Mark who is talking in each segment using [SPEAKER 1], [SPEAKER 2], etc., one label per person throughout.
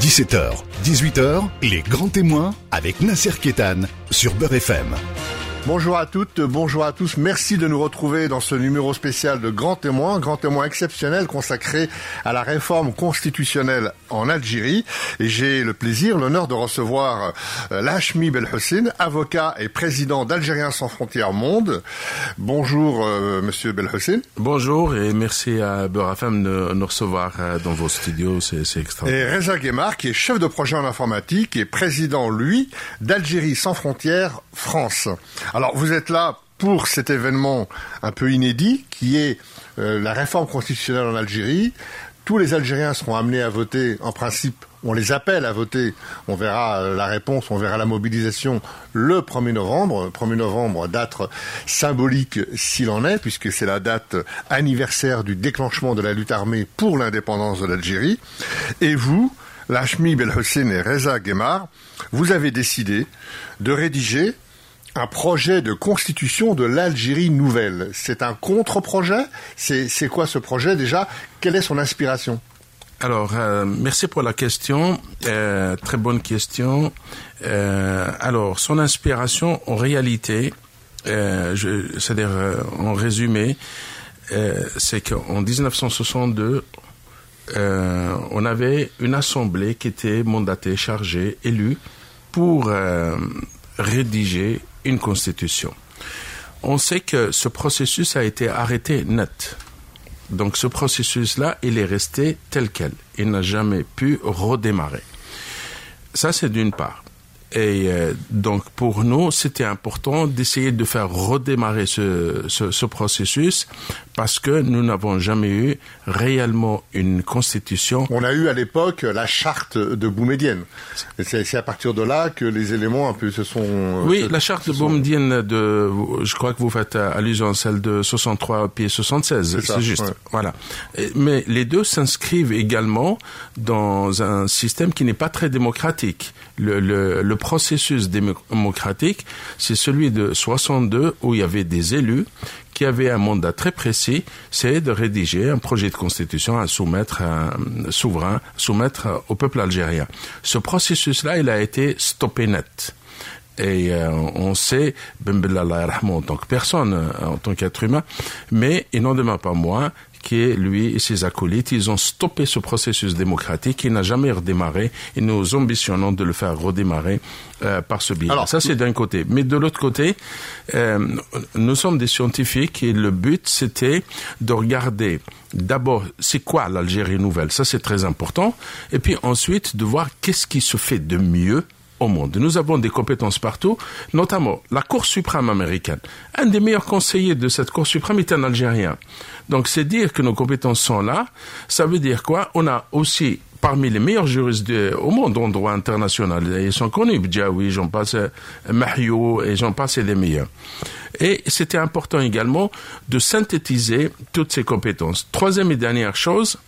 [SPEAKER 1] 17h, 18h, les grands témoins avec Nasser Kétan sur Beurre FM.
[SPEAKER 2] Bonjour à toutes, bonjour à tous. Merci de nous retrouver dans ce numéro spécial de Grand Témoin, Grand Témoin exceptionnel consacré à la réforme constitutionnelle en Algérie. Et j'ai le plaisir, l'honneur de recevoir euh, Lachmi Belhossin, avocat et président d'Algériens sans frontières monde. Bonjour, euh, monsieur Belhossin.
[SPEAKER 3] Bonjour et merci à Beurre de nous recevoir euh, dans vos studios, c'est extraordinaire.
[SPEAKER 2] Et Reza Guémar, qui est chef de projet en informatique et président, lui, d'Algérie sans frontières France. Alors, vous êtes là pour cet événement un peu inédit qui est euh, la réforme constitutionnelle en Algérie. Tous les Algériens seront amenés à voter, en principe, on les appelle à voter. On verra euh, la réponse, on verra la mobilisation le 1er novembre. 1er novembre, date symbolique s'il en est, puisque c'est la date anniversaire du déclenchement de la lutte armée pour l'indépendance de l'Algérie. Et vous, Lachmi Belhossein et Reza Guémar, vous avez décidé de rédiger un projet de constitution de l'Algérie nouvelle. C'est un contre-projet? C'est quoi ce projet déjà? Quelle est son inspiration?
[SPEAKER 3] Alors, euh, merci pour la question. Euh, très bonne question. Euh, alors, son inspiration, en réalité, c'est-à-dire en résumé, c'est qu'en 1962, on avait une assemblée qui était mandatée, chargée, élue pour rédiger une constitution. On sait que ce processus a été arrêté net. Donc ce processus-là, il est resté tel quel. Il n'a jamais pu redémarrer. Ça, c'est d'une part. Et euh, donc pour nous, c'était important d'essayer de faire redémarrer ce, ce, ce, processus parce que nous n'avons jamais eu réellement une constitution.
[SPEAKER 2] On a eu à l'époque la charte de Boumedienne. C'est à partir de là que les éléments un peu se sont. Euh,
[SPEAKER 3] oui, la charte de Boumedienne, de, je crois que vous faites allusion à celle de 63 puis 76, c'est juste. Voilà. Mais les deux s'inscrivent également dans un système qui n'est pas très démocratique. Le, le, le processus démocratique, c'est celui de 62 où il y avait des élus qui avaient un mandat très précis, c'est de rédiger un projet de constitution à soumettre un souverain, soumettre au peuple algérien. Ce processus-là, il a été stoppé net. Et euh, on sait, ben en tant que personne, en tant qu'être humain, mais il n'en demeure pas moins qui lui et ses acolytes, ils ont stoppé ce processus démocratique qui n'a jamais redémarré et nous ambitionnons de le faire redémarrer euh, par ce biais. Alors, ça, c'est d'un côté. Mais de l'autre côté, euh, nous sommes des scientifiques et le but, c'était de regarder d'abord, c'est quoi l'Algérie nouvelle? Ça, c'est très important. Et puis ensuite, de voir qu'est-ce qui se fait de mieux monde. Nous avons des compétences partout, notamment la Cour suprême américaine. Un des meilleurs conseillers de cette Cour suprême est un Algérien. Donc c'est dire que nos compétences sont là. Ça veut dire quoi? On a aussi parmi les meilleurs juristes au monde en droit international. Ils sont connus, Bdjaoui, j'en passe, Mahio, et j'en passe, les meilleurs. Et c'était important également de synthétiser toutes ces compétences. Troisième et dernière chose,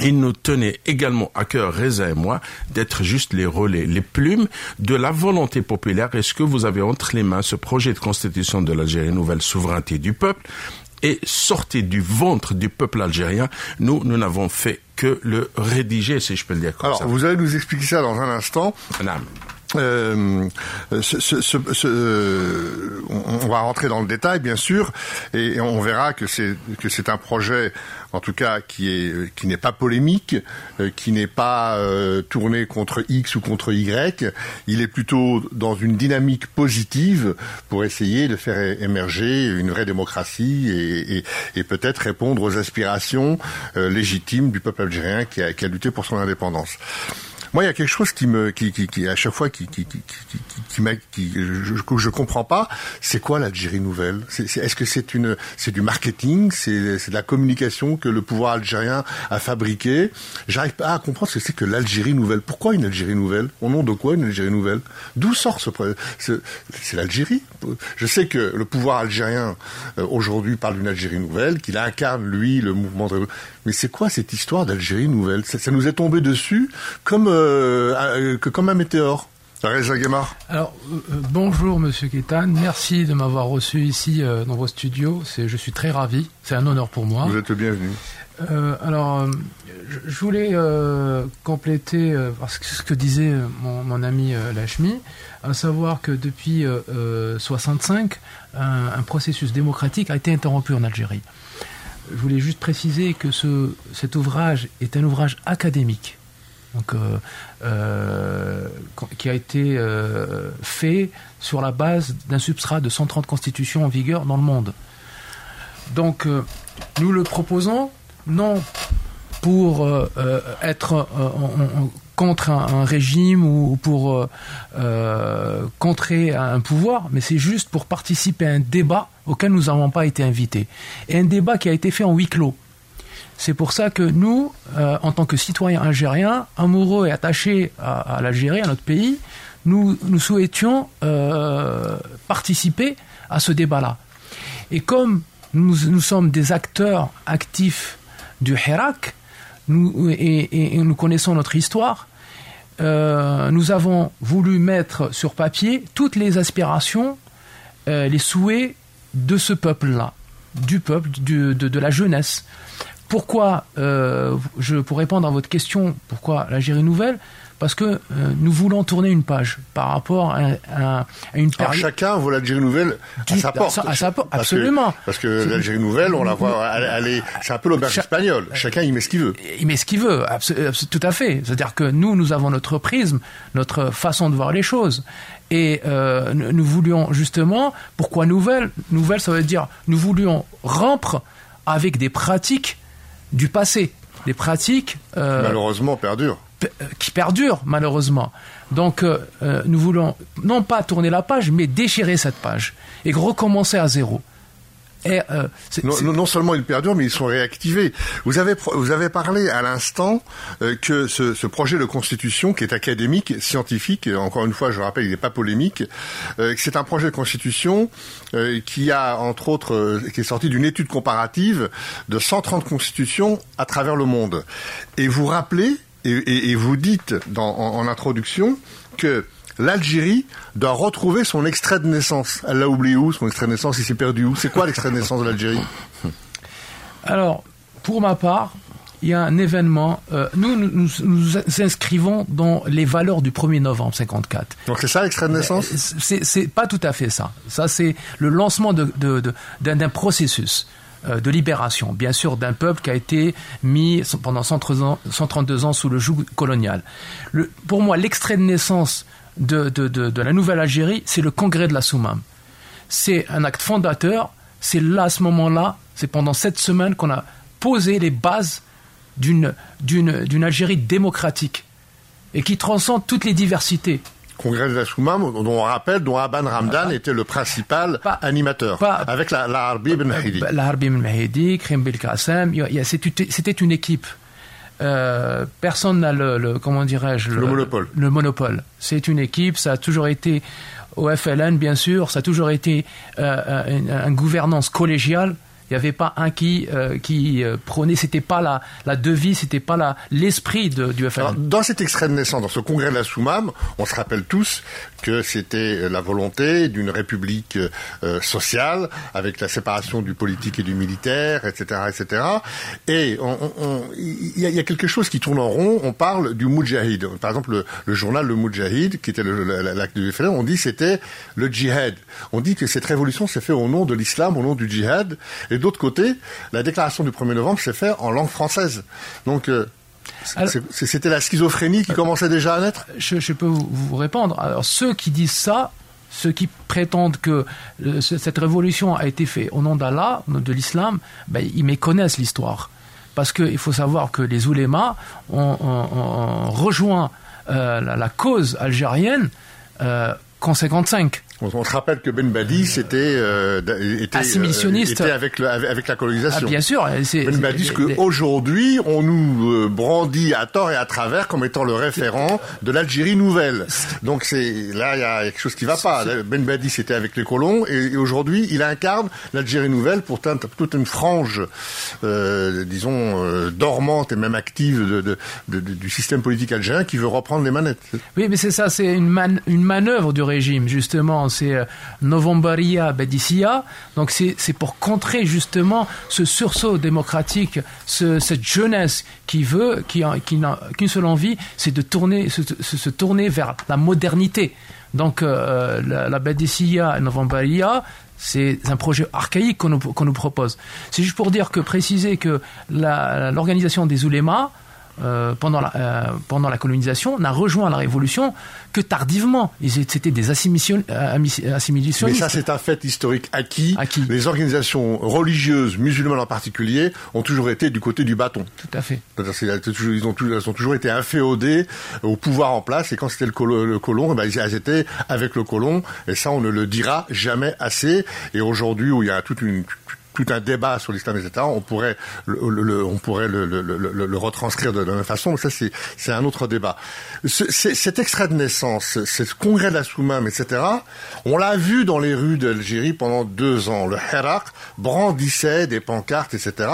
[SPEAKER 3] il nous tenait également à cœur, Reza et moi, d'être juste les relais, les plumes de la volonté populaire. Est-ce que vous avez entre les mains ce projet de constitution de l'Algérie, nouvelle souveraineté du peuple et sorti du ventre du peuple algérien? Nous, nous n'avons fait que le rédiger, si je peux le dire comme
[SPEAKER 2] ça. Alors, vous allez nous expliquer ça dans un instant. Euh, ce, ce, ce, on va rentrer dans le détail, bien sûr, et on verra que c'est que c'est un projet, en tout cas, qui qui n'est pas polémique, euh, qui n'est pas euh, tourné contre X ou contre Y. Il est plutôt dans une dynamique positive pour essayer de faire émerger une vraie démocratie et, peut-être répondre aux aspirations légitimes du peuple algérien qui a, qui a lutté pour son indépendance. Moi, il y a quelque chose qui me, qui, qui, qui à chaque fois, qui, qui, qui, qui, qui, je, je, comprends pas. C'est quoi l'Algérie nouvelle? Est-ce que c'est une, c'est du marketing? C'est, de la communication que le pouvoir algérien a fabriqué J'arrive pas à comprendre ce que c'est que l'Algérie nouvelle. Pourquoi une Algérie nouvelle? Au nom de quoi une Algérie nouvelle? D'où sort ce, ce c'est l'Algérie. Je sais que le pouvoir algérien euh, aujourd'hui parle d'une Algérie nouvelle, qu'il incarne lui le mouvement de mais c'est quoi cette histoire d'Algérie nouvelle? Ça, nous est tombé dessus comme, euh, euh, comme un météore. Reza Guémard.
[SPEAKER 4] Alors, euh, bonjour Monsieur Kétan, merci de m'avoir reçu ici dans vos studios. je suis très ravi, c'est un honneur pour moi.
[SPEAKER 2] Vous êtes le bienvenu.
[SPEAKER 4] alors, je voulais compléter parce que ce que disait mon, mon ami Lachmi, à savoir que depuis 65, un, processus démocratique a été interrompu en Algérie. Je voulais juste préciser que ce, cet ouvrage est un ouvrage académique, donc, qui a été fait sur la base d'un substrat de 130 constitutions en vigueur dans le monde. Donc, nous le proposons non pour euh, euh, être euh, contre un, régime ou, pour contrer un pouvoir, mais c'est juste pour participer à un débat auquel nous n'avons pas été invités. Et un débat qui a été fait en huis clos. C'est pour ça que nous, en tant que citoyens algériens, amoureux et attachés à, l'Algérie, à notre pays, nous, souhaitions participer à ce débat-là. Et comme nous, sommes des acteurs actifs du Hirak, nous, et, nous connaissons notre histoire, euh, nous avons voulu mettre sur papier toutes les aspirations, euh, les souhaits de ce peuple-là, du peuple, de, la jeunesse. Pourquoi, euh, je, pour répondre à votre question, pourquoi l'Algérie nouvelle parce que euh, nous voulons tourner une page par rapport à, une période.
[SPEAKER 2] chacun voit l'Algérie nouvelle à sa porte.
[SPEAKER 4] À sa absolument.
[SPEAKER 2] Parce que, l'Algérie nouvelle, on la voit, elle, c'est un peu l'auberge espagnole. Chacun y met ce qu'il veut.
[SPEAKER 4] Il met ce qu'il veut, tout à fait. C'est-à-dire que nous, nous avons notre prisme, notre façon de voir les choses. Et euh, nous voulions justement, pourquoi nouvelle? Nouvelle, ça veut dire, nous voulions rompre avec des pratiques du passé, des pratiques
[SPEAKER 2] euh, malheureusement perdurent
[SPEAKER 4] qui perdure malheureusement. Donc euh, euh, nous voulons non pas tourner la page, mais déchirer cette page et recommencer à zéro.
[SPEAKER 2] Et, euh, non, seulement ils perdurent, mais ils sont réactivés. Vous avez, vous avez parlé à l'instant que ce, projet de constitution, qui est académique, scientifique, encore une fois, je rappelle, il n'est pas polémique, c'est un projet de constitution qui a, entre autres, qui est sorti d'une étude comparative de 130 constitutions à travers le monde. Et vous rappelez et, vous dites en, introduction que l'Algérie doit retrouver son extrait de naissance. Elle l'a oublié où, son extrait de naissance? Il s'est perdu où? C'est quoi l'extrait de naissance de l'Algérie?
[SPEAKER 4] Alors, pour ma part, il y a un événement. Euh, nous, nous, nous, inscrivons dans les valeurs du 1er novembre 54.
[SPEAKER 2] Donc c'est ça l'extrait de naissance?
[SPEAKER 4] C'est pas tout à fait ça. Ça, c'est le lancement d'un de, de, processus. Euh, de libération, bien sûr, d'un peuple qui a été mis pendant 132 ans sous le joug colonial. pour moi, l'extrait de naissance de, la nouvelle Algérie, c'est le congrès de la Soumam. C'est un acte fondateur, c'est là, à ce moment-là, c'est pendant cette semaine qu'on a posé les bases d'une Algérie démocratique et qui transcende toutes les diversités
[SPEAKER 2] congrès de la Soumam, dont on rappelle, dont Aban Ramdan ah, était le principal animateur, avec la, la Harbi Ben Mahidi.
[SPEAKER 4] La Harbi Ben Mahidi, Krim Belkacem, c'était une équipe. Euh, personne n'a le, comment dirais-je
[SPEAKER 2] le, monopole.
[SPEAKER 4] Le monopole. C'est une équipe. Ça a toujours été au FLN, bien sûr. Ça a toujours été euh, une gouvernance collégiale. Il n'y avait pas un qui, euh, qui euh, prônait, c'était pas la, la devise, c'était pas la, l'esprit du FLN.
[SPEAKER 2] dans cet extrait de naissance, dans ce congrès de la Soumam, on se rappelle tous que c'était la volonté d'une république euh, sociale avec la séparation du politique et du militaire, etc., etc. Et il y, a quelque chose qui tourne en rond. On parle du Moudjahid. Par exemple, le, journal Le Moudjahid, qui était l'acte du FLN, on dit c'était le djihad. On dit que cette révolution s'est faite au nom de l'islam, au nom du djihad. Et d'autre côté, la déclaration du 1er novembre s'est faite en langue française. Donc, euh, c'était la schizophrénie qui commençait déjà à naître?
[SPEAKER 4] Je, peux vous répondre. Alors, ceux qui disent ça, ceux qui prétendent que euh, cette révolution a été faite au nom d'Allah, de l'islam, ben, ils méconnaissent l'histoire. Parce qu'il faut savoir que les oulémas ont, rejoint euh, la, cause algérienne qu'en 55.
[SPEAKER 2] On, se rappelle que Ben Badi c'était euh, était,
[SPEAKER 4] Assimilationniste.
[SPEAKER 2] Euh, était avec, le, avec la colonisation.
[SPEAKER 4] Ah, bien sûr.
[SPEAKER 2] Ben Badi, ce qu'aujourd'hui on nous euh, brandit à tort et à travers comme étant le référent de l'Algérie nouvelle. Donc c'est là il y a quelque chose qui va pas. Ben Badi c'était avec les colons et, aujourd'hui il incarne l'Algérie nouvelle pour toute une frange, euh, disons dormante et même active de, de, du système politique algérien qui veut reprendre les manettes.
[SPEAKER 4] Oui, mais c'est ça, c'est une, man, une manœuvre du régime justement c'est Novembaria Bedisia. Donc c'est pour contrer justement ce sursaut démocratique, ce, cette jeunesse qui veut, qui, n'a qu'une seule envie, c'est de tourner, se, tourner vers la modernité. Donc la, la Bedisia et Novembaria, c'est un projet archaïque qu'on nous, nous, propose. C'est juste pour dire que préciser que l'organisation des oulémas euh, pendant, la, euh, pendant la colonisation n'a rejoint la révolution que tardivement. C'était des assimilations. Euh,
[SPEAKER 2] Mais ça, c'est un fait historique acquis. Les organisations religieuses, musulmanes en particulier, ont toujours été du côté du bâton.
[SPEAKER 4] Tout à fait.
[SPEAKER 2] Ils ont, elles ont toujours été inféodées au pouvoir en place. Et quand c'était le, colon, eh ben, elles étaient avec le colon. Et ça, on ne le dira jamais assez. Et aujourd'hui, où il y a toute une tout un débat sur l'islam, etc., on pourrait le, on pourrait le, le, retranscrire de, la même façon, mais ça c'est un autre débat. cet extrait de naissance, ce congrès de la Soumam, etc., on l'a vu dans les rues d'Algérie pendant deux ans. Le Hirak brandissait des pancartes, etc.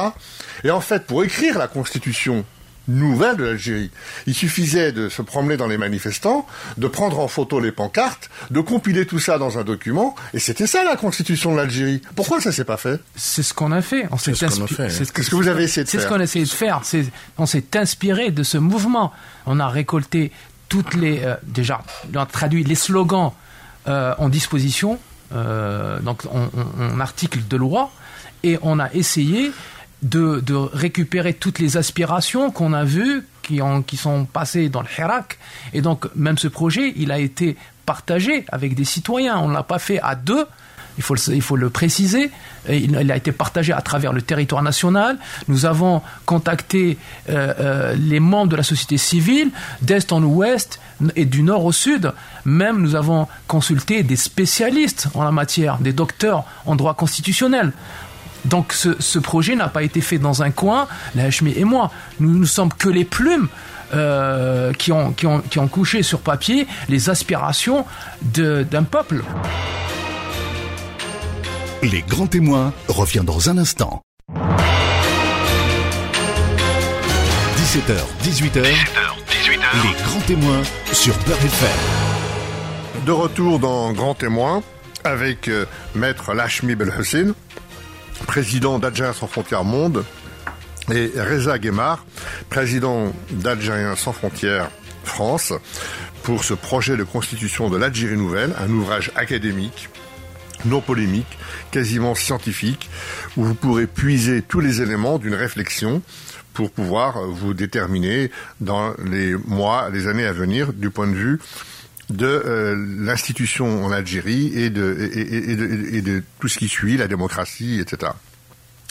[SPEAKER 2] Et en fait, pour écrire la Constitution nouvelle de l'Algérie. Il suffisait de se promener dans les manifestants, de prendre en photo les pancartes, de compiler tout ça dans un document, et c'était ça la constitution de l'Algérie. Pourquoi ça s'est pas fait?
[SPEAKER 4] C'est ce qu'on a fait.
[SPEAKER 2] C'est ce qu'on a fait. C'est ce que vous avez essayé de
[SPEAKER 4] faire. C'est ce qu'on a essayé de faire. On s'est inspiré de ce mouvement. On a récolté toutes les euh, déjà, on a traduit les slogans euh, en disposition, euh, donc en article de loi, et on a essayé de, récupérer toutes les aspirations qu'on a vues, qui, qui sont passées dans le Hirak. Et donc, même ce projet, il a été partagé avec des citoyens. On ne l'a pas fait à deux. Il faut, le, il faut le préciser, il, a été partagé à travers le territoire national. Nous avons contacté euh, euh, les membres de la société civile, d'est en ouest et du nord au sud. Même nous avons consulté des spécialistes en la matière, des docteurs en droit constitutionnel. Donc ce, projet n'a pas été fait dans un coin, la Hachmi et moi. Nous ne sommes que les plumes euh, qui, ont, qui, ont, qui ont couché sur papier les aspirations d'un peuple.
[SPEAKER 1] Les grands témoins reviennent dans un instant. 17h, 18h, 18h, les grands témoins sur Beurre FM.
[SPEAKER 2] De retour dans Grands témoins avec euh, Maître Lachmi Belhussin président d'Algériens sans frontières monde, et Reza Guémard, président d'Algériens sans frontières France, pour ce projet de constitution de l'Algérie nouvelle, un ouvrage académique, non polémique, quasiment scientifique, où vous pourrez puiser tous les éléments d'une réflexion pour pouvoir vous déterminer dans les mois, les années à venir du point de vue de euh, l'institution en Algérie et de, et, de, et de tout ce qui suit, la démocratie, etc.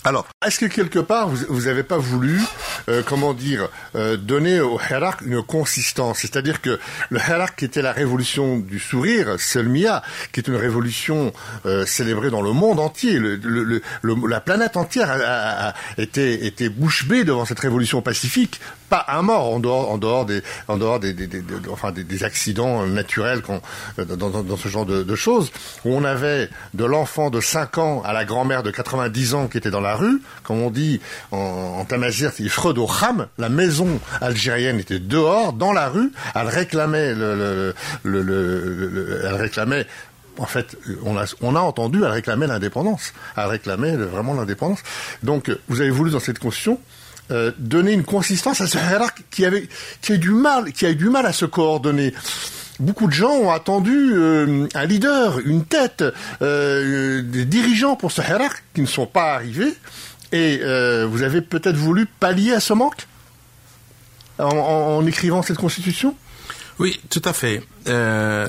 [SPEAKER 2] Alors, est-ce que quelque part, vous n'avez pas voulu, euh, comment dire, euh, donner au Hirak une consistance? C'est-à-dire que le Hirak, était la révolution du sourire, Selmia, qui est une révolution euh, célébrée dans le monde entier, le, la planète entière a, été, été bouche bée devant cette révolution pacifique, pas un mort en dehors, en dehors des, en dehors des, enfin des, accidents naturels dans, dans, ce genre de, de, choses, où on avait de l'enfant de 5 ans à la grand-mère de 90 ans qui était dans la rue, comme on dit en, en tamazir, il Freud au Kham, la maison algérienne était dehors, dans la rue, elle réclamait le, le, le, elle réclamait en fait, on a, entendu, elle réclamait l'indépendance. Elle réclamait vraiment l'indépendance. Donc, vous avez voulu dans cette constitution euh, donner une consistance à ce hiérarque qui avait, qui a du mal, qui a eu du mal à se coordonner. Beaucoup de gens ont attendu euh, un leader, une tête, euh, des dirigeants pour ce hiérarque qui ne sont pas arrivés. Et vous avez peut-être voulu pallier à ce manque en écrivant cette constitution?
[SPEAKER 3] Oui, tout à fait.
[SPEAKER 2] Euh,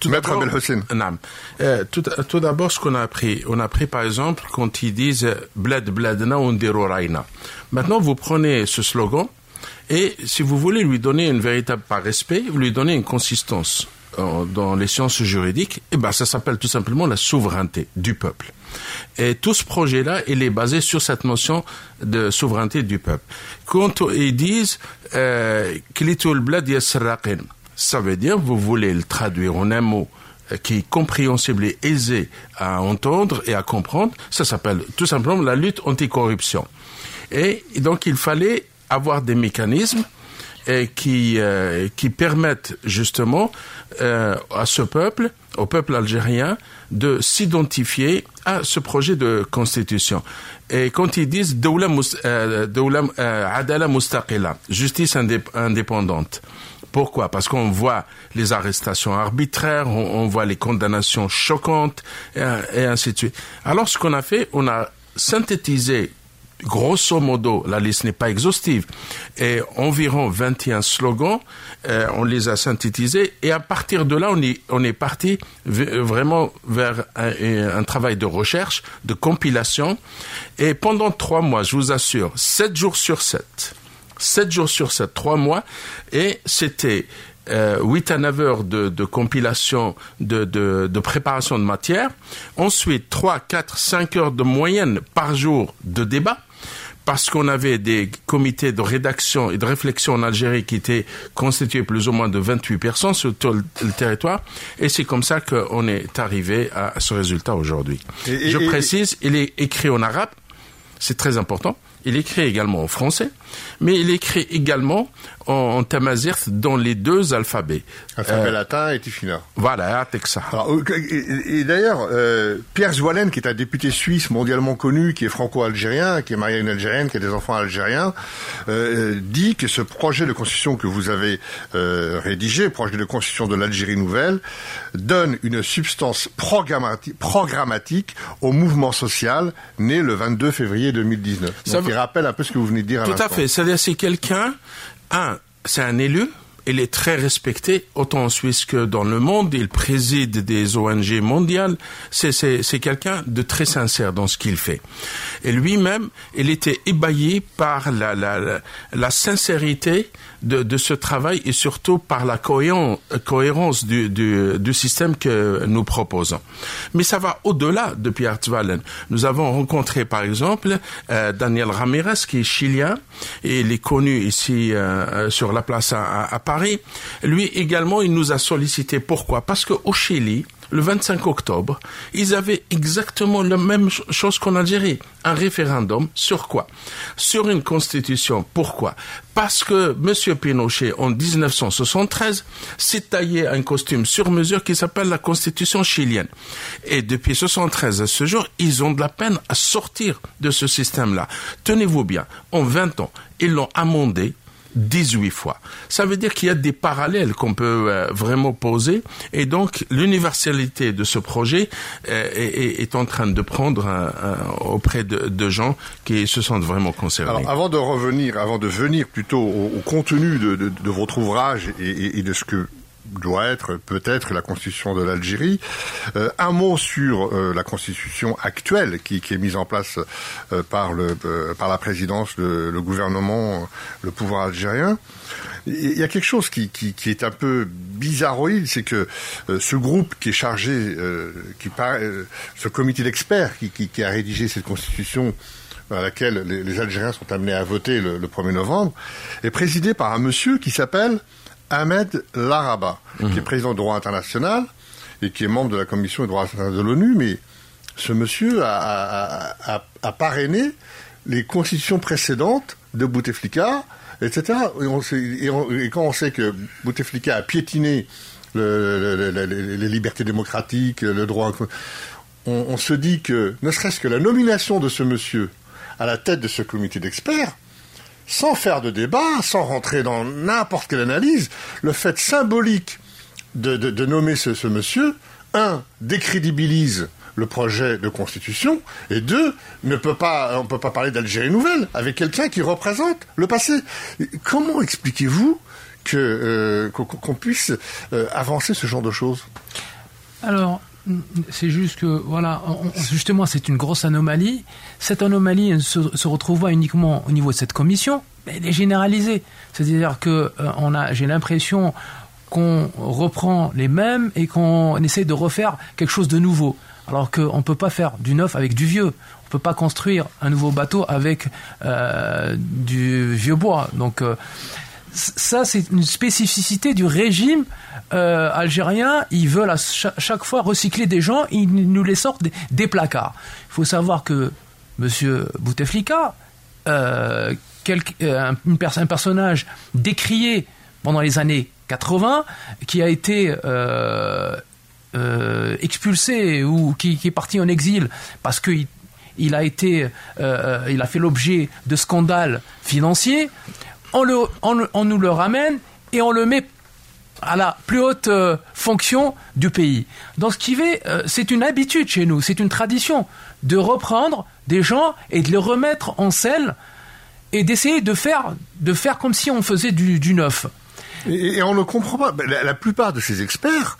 [SPEAKER 2] tout Maître
[SPEAKER 3] euh, tout, tout d'abord, ce qu'on a appris, on a appris par exemple quand ils disent Bled Bledna Raina. Maintenant, vous prenez ce slogan et si vous voulez lui donner une véritable par respect, vous lui donnez une consistance euh, dans les sciences juridiques, eh ben ça s'appelle tout simplement la souveraineté du peuple. Et tout ce projet-là, il est basé sur cette notion de souveraineté du peuple. Quand ils disent euh, ça veut dire, vous voulez le traduire en un mot euh, qui est compréhensible et aisé à entendre et à comprendre, ça s'appelle tout simplement la lutte anticorruption. Et donc il fallait avoir des mécanismes qui, euh, qui permettent justement euh, à ce peuple, au peuple algérien de s'identifier à ce projet de constitution. Et quand ils disent euh, adala mustaqila, justice indépendante. Pourquoi? Parce qu'on voit les arrestations arbitraires, on, voit les condamnations choquantes, et ainsi de suite. Alors ce qu'on a fait, on a synthétisé grosso modo, la liste n'est pas exhaustive, et environ 21 slogans, euh, on les a synthétisés, et à partir de là, on est, parti vraiment vers un, travail de recherche, de compilation, et pendant trois mois, je vous assure, sept jours sur sept, sept jours sur sept, trois mois, et c'était euh, 8 à 9 heures de, compilation, de, préparation de matière. Ensuite, 3, 4, 5 heures de moyenne par jour de débat parce qu'on avait des comités de rédaction et de réflexion en Algérie qui étaient constitués plus ou moins de 28 personnes sur tout le, territoire. Et c'est comme ça qu'on est arrivé à ce résultat aujourd'hui. Je précise, il est écrit en arabe, c'est très important. Il est écrit également en français, mais il écrit également en, en dans les deux alphabets.
[SPEAKER 2] Alphabet euh, latin et tifina.
[SPEAKER 3] Voilà, Texa.
[SPEAKER 2] Et, d'ailleurs, euh, Pierre Zoualen, qui est un député suisse mondialement connu, qui est franco-algérien, qui est marié à une algérienne, qui a des enfants algériens, euh, dit que ce projet de constitution que vous avez rédigé, projet de constitution de l'Algérie nouvelle, donne une substance programmatique, au mouvement social né le 22 février 2019. Donc, il rappelle un peu ce que vous venez de dire.
[SPEAKER 3] À C'est-à-dire, c'est quelqu'un un, c'est un élu, il est très respecté, autant en Suisse que dans le monde. Il préside des ONG mondiales. C'est quelqu'un de très sincère dans ce qu'il fait. Et lui-même, il était ébahi par la, sincérité de, ce travail et surtout par la cohérence du, système que nous proposons. Mais ça va au-delà de Pierre Twallen. Nous avons rencontré par exemple euh, Daniel Ramirez qui est chilien et il est connu ici euh, euh, sur la place à, Paris. Lui également, il nous a sollicité. Pourquoi? Parce qu'au Chili, le 25 octobre, ils avaient exactement la même chose qu'en Algérie. Un référendum sur quoi? Sur une constitution. Pourquoi? Parce que M. Pinochet, en 1973, s'est taillé un costume sur mesure qui s'appelle la constitution chilienne. Et depuis 1973 à ce jour, ils ont de la peine à sortir de ce système-là. Tenez-vous bien, en 20 ans, ils l'ont amendé 18 fois. Ça veut dire qu'il y a des parallèles qu'on peut euh, vraiment poser et donc l'universalité de ce projet euh, est, en train de prendre auprès de, gens qui se sentent vraiment concernés.
[SPEAKER 2] Alors avant de revenir, avant de venir plutôt au, contenu de, votre ouvrage et, de ce que doit être peut-être la constitution de l'Algérie. Euh, un mot sur euh, la constitution actuelle qui, qui, est mise en place euh, par, le, par la présidence, le, le, gouvernement, le pouvoir algérien. Il y a quelque chose qui, qui, qui est un peu bizarroïde, c'est que ce groupe qui est chargé, qui ce comité d'experts qui, qui, a rédigé cette constitution à laquelle les, les, Algériens sont amenés à voter le, le 1er novembre, est présidé par un monsieur qui s'appelle Ahmed Laraba, qui est mhm. président de droit international et qui est membre de la commission des droits internationaux de l'ONU, mais ce monsieur a, parrainé les constitutions précédentes de Bouteflika, etc. Et, quand on sait que Bouteflika a piétiné les libertés démocratiques, le droit, on, on se dit que, ne serait-ce que la nomination de ce monsieur à la tête de ce comité d'experts, sans faire de débat, sans rentrer dans n'importe quelle analyse, le fait symbolique de, nommer ce, monsieur, un, décrédibilise le projet de constitution, et deux, ne pas, on ne peut pas parler d'Algérie nouvelle avec quelqu'un qui représente le passé. Comment expliquez-vous que euh, qu'on puisse euh, avancer ce genre de choses?
[SPEAKER 4] Alors, c'est juste que, voilà, justement, c'est une grosse anomalie. Cette anomalie ne se, se, retrouve pas uniquement au niveau de cette commission, mais elle est généralisée. C'est-à-dire que euh, on a, j'ai l'impression qu'on reprend les mêmes et qu'on essaie de refaire quelque chose de nouveau. Alors qu'on ne peut pas faire du neuf avec du vieux. On ne peut pas construire un nouveau bateau avec euh, du vieux bois. Donc, euh, ça, c'est une spécificité du régime euh, algérien. Ils veulent à chaque, fois recycler des gens, ils nous les sortent des, placards. Il faut savoir que M. Bouteflika, euh, euh, un, personnage décrié pendant les années 80, qui a été expulsé ou qui, est parti en exil parce qu'il a fait l'objet de scandales financiers, on, le, on, nous le ramène et on le met à la plus haute fonction du pays. Donc ce qui fait, c'est une habitude chez nous, c'est une tradition de reprendre des gens et de les remettre en selle et d'essayer de faire, de faire comme si on faisait du, neuf.
[SPEAKER 2] Et, on ne comprend pas. La, plupart de ces experts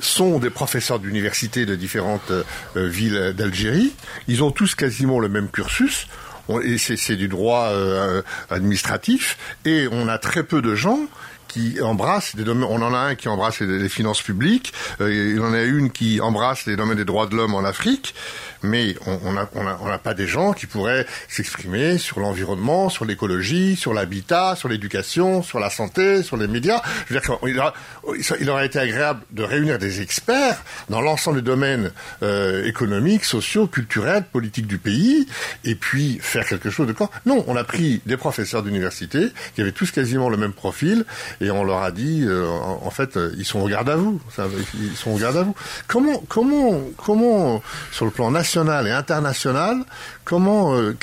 [SPEAKER 2] sont des professeurs d'université de différentes euh, villes d'Algérie. Ils ont tous quasiment le même cursus. Et c'est du droit euh, administratif. Et on a très peu de gens qui embrassent des domaines. On en a un qui embrasse les, finances publiques. Euh, il en a une qui embrasse les domaines des droits de l'homme en Afrique mais on n'a on a, pas des gens qui pourraient s'exprimer sur l'environnement, sur l'écologie, sur l'habitat, sur l'éducation, sur la santé, sur les médias. Je veux dire qu'il il aurait été agréable de réunir des experts dans l'ensemble des domaines euh, économiques, sociaux, culturels, politiques du pays, et puis faire quelque chose de quoi Non, on a pris des professeurs d'université qui avaient tous quasiment le même profil, et on leur a dit, euh, en, fait, euh, ils sont au garde à vous. Ils sont au garde à vous. Comment, comment, comment, sur le plan national, et international, comment, euh,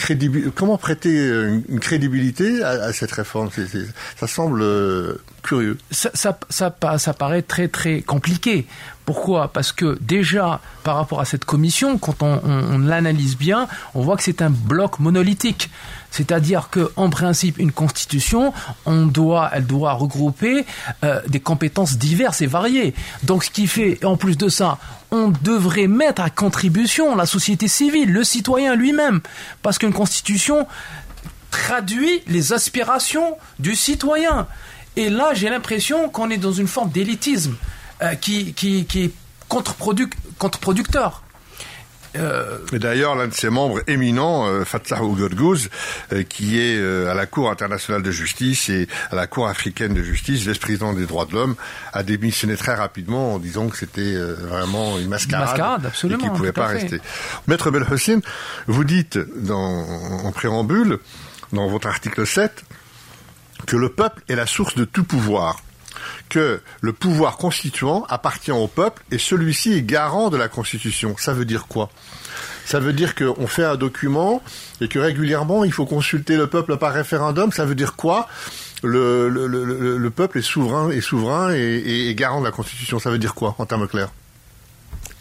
[SPEAKER 2] comment prêter euh, une, crédibilité à, cette réforme? Ça semble euh, curieux.
[SPEAKER 4] Ça, ça, ça, paraît très très compliqué. Pourquoi? Parce que déjà, par rapport à cette commission, quand on l'analyse bien, on voit que c'est un bloc monolithique. C'est-à-dire que, en principe, une constitution, on doit, elle doit regrouper euh, des compétences diverses et variées. Donc, ce qui fait, en plus de ça, on devrait mettre à contribution la société civile, le citoyen lui-même, parce qu'une constitution traduit les aspirations du citoyen. Et là, j'ai l'impression qu'on est dans une forme d'élitisme euh, qui, qui, qui est contre-producteur.
[SPEAKER 2] Euh, et d'ailleurs, l'un de ses membres éminents, euh, Fatah Ougodgouz, euh, qui est à la Cour internationale de justice et à la Cour africaine de justice, vice-président des droits de l'homme, a démissionné très rapidement en disant que c'était vraiment une mascarade,
[SPEAKER 4] mascarade absolument,
[SPEAKER 2] et qu'il ne pouvait pas rester. Maître Belhossin, vous dites dans, en préambule, dans votre article 7, que le peuple est la source de tout pouvoir que le pouvoir constituant appartient au peuple et celui-ci est garant de la Constitution. Ça veut dire quoi? Ça veut dire qu'on fait un document et que régulièrement il faut consulter le peuple par référendum. Ça veut dire quoi? Le, peuple est souverain, est souverain et, garant de la Constitution. Ça veut dire quoi en termes clairs?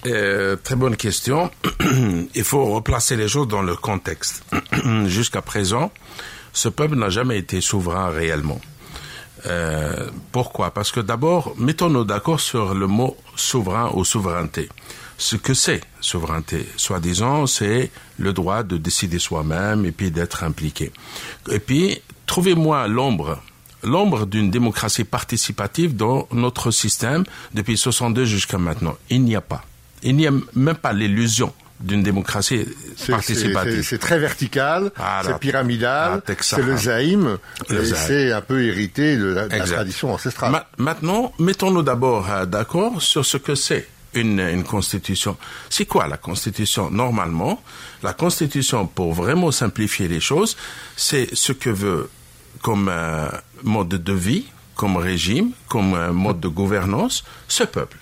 [SPEAKER 3] Euh, très bonne question. Il faut replacer les choses dans le contexte. Jusqu'à présent, ce peuple n'a jamais été souverain réellement. Euh, pourquoi? Parce que d'abord, mettons-nous d'accord sur le mot souverain ou souveraineté. Ce que c'est souveraineté, soi-disant, c'est le droit de décider soi-même et puis d'être impliqué. Et puis, trouvez-moi l'ombre l'ombre d'une démocratie participative dans notre système depuis 62 jusqu'à maintenant. Il n'y a pas. Il n'y a même pas l'illusion d'une démocratie participative.
[SPEAKER 2] C'est très vertical, c'est pyramidal, c'est le zaïm, c'est un peu hérité de la, tradition ancestrale.
[SPEAKER 3] maintenant, mettons-nous d'abord euh, d'accord sur ce que c'est une, une, constitution. C'est quoi la constitution? Normalement, la constitution, pour vraiment simplifier les choses, c'est ce que veut comme euh, mode de vie, comme régime, comme euh, mode de gouvernance, ce peuple.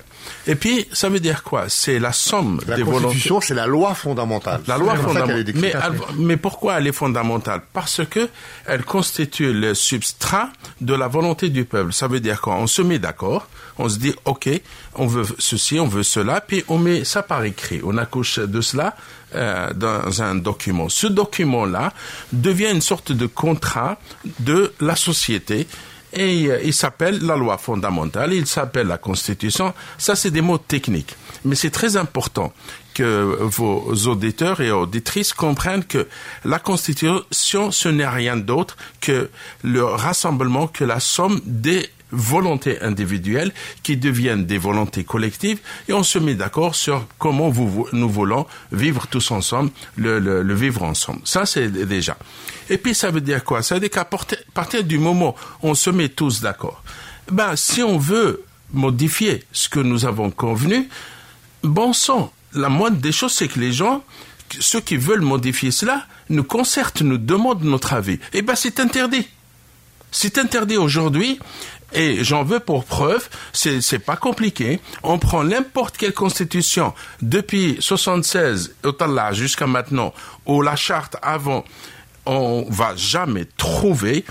[SPEAKER 3] Et puis, ça veut dire quoi? C'est la somme
[SPEAKER 2] la
[SPEAKER 3] des
[SPEAKER 2] Constitution, c'est la loi fondamentale.
[SPEAKER 3] La loi fondamentale. Mais, mais, pourquoi elle est fondamentale? Parce que elle constitue le substrat de la volonté du peuple. Ça veut dire quoi? On se met d'accord, on se dit, OK, on veut ceci, on veut cela, puis on met ça par écrit. On accouche de cela euh, dans un document. Ce document-là devient une sorte de contrat de la société et euh, il s'appelle la loi fondamentale, il s'appelle la Constitution. Ça, c'est des mots techniques. Mais c'est très important que vos auditeurs et auditrices comprennent que la Constitution, ce n'est rien d'autre que le rassemblement, que la somme des volontés individuelles qui deviennent des volontés collectives et on se met d'accord sur comment nous voulons vivre tous ensemble, le, vivre ensemble. Ça, c'est déjà. Et puis, ça veut dire quoi? Ça veut dire qu'à partir du moment où on se met tous d'accord, ben, si on veut modifier ce que nous avons convenu, bon sang, la moindre des choses, c'est que les gens, ceux qui veulent modifier cela, nous concertent, nous demandent notre avis. Eh ben, c'est interdit. C'est interdit aujourd'hui Et j'en veux pour preuve, c'est, c'est pas compliqué. On prend n'importe quelle constitution depuis 76 jusqu'à maintenant, ou la charte avant, on va jamais trouver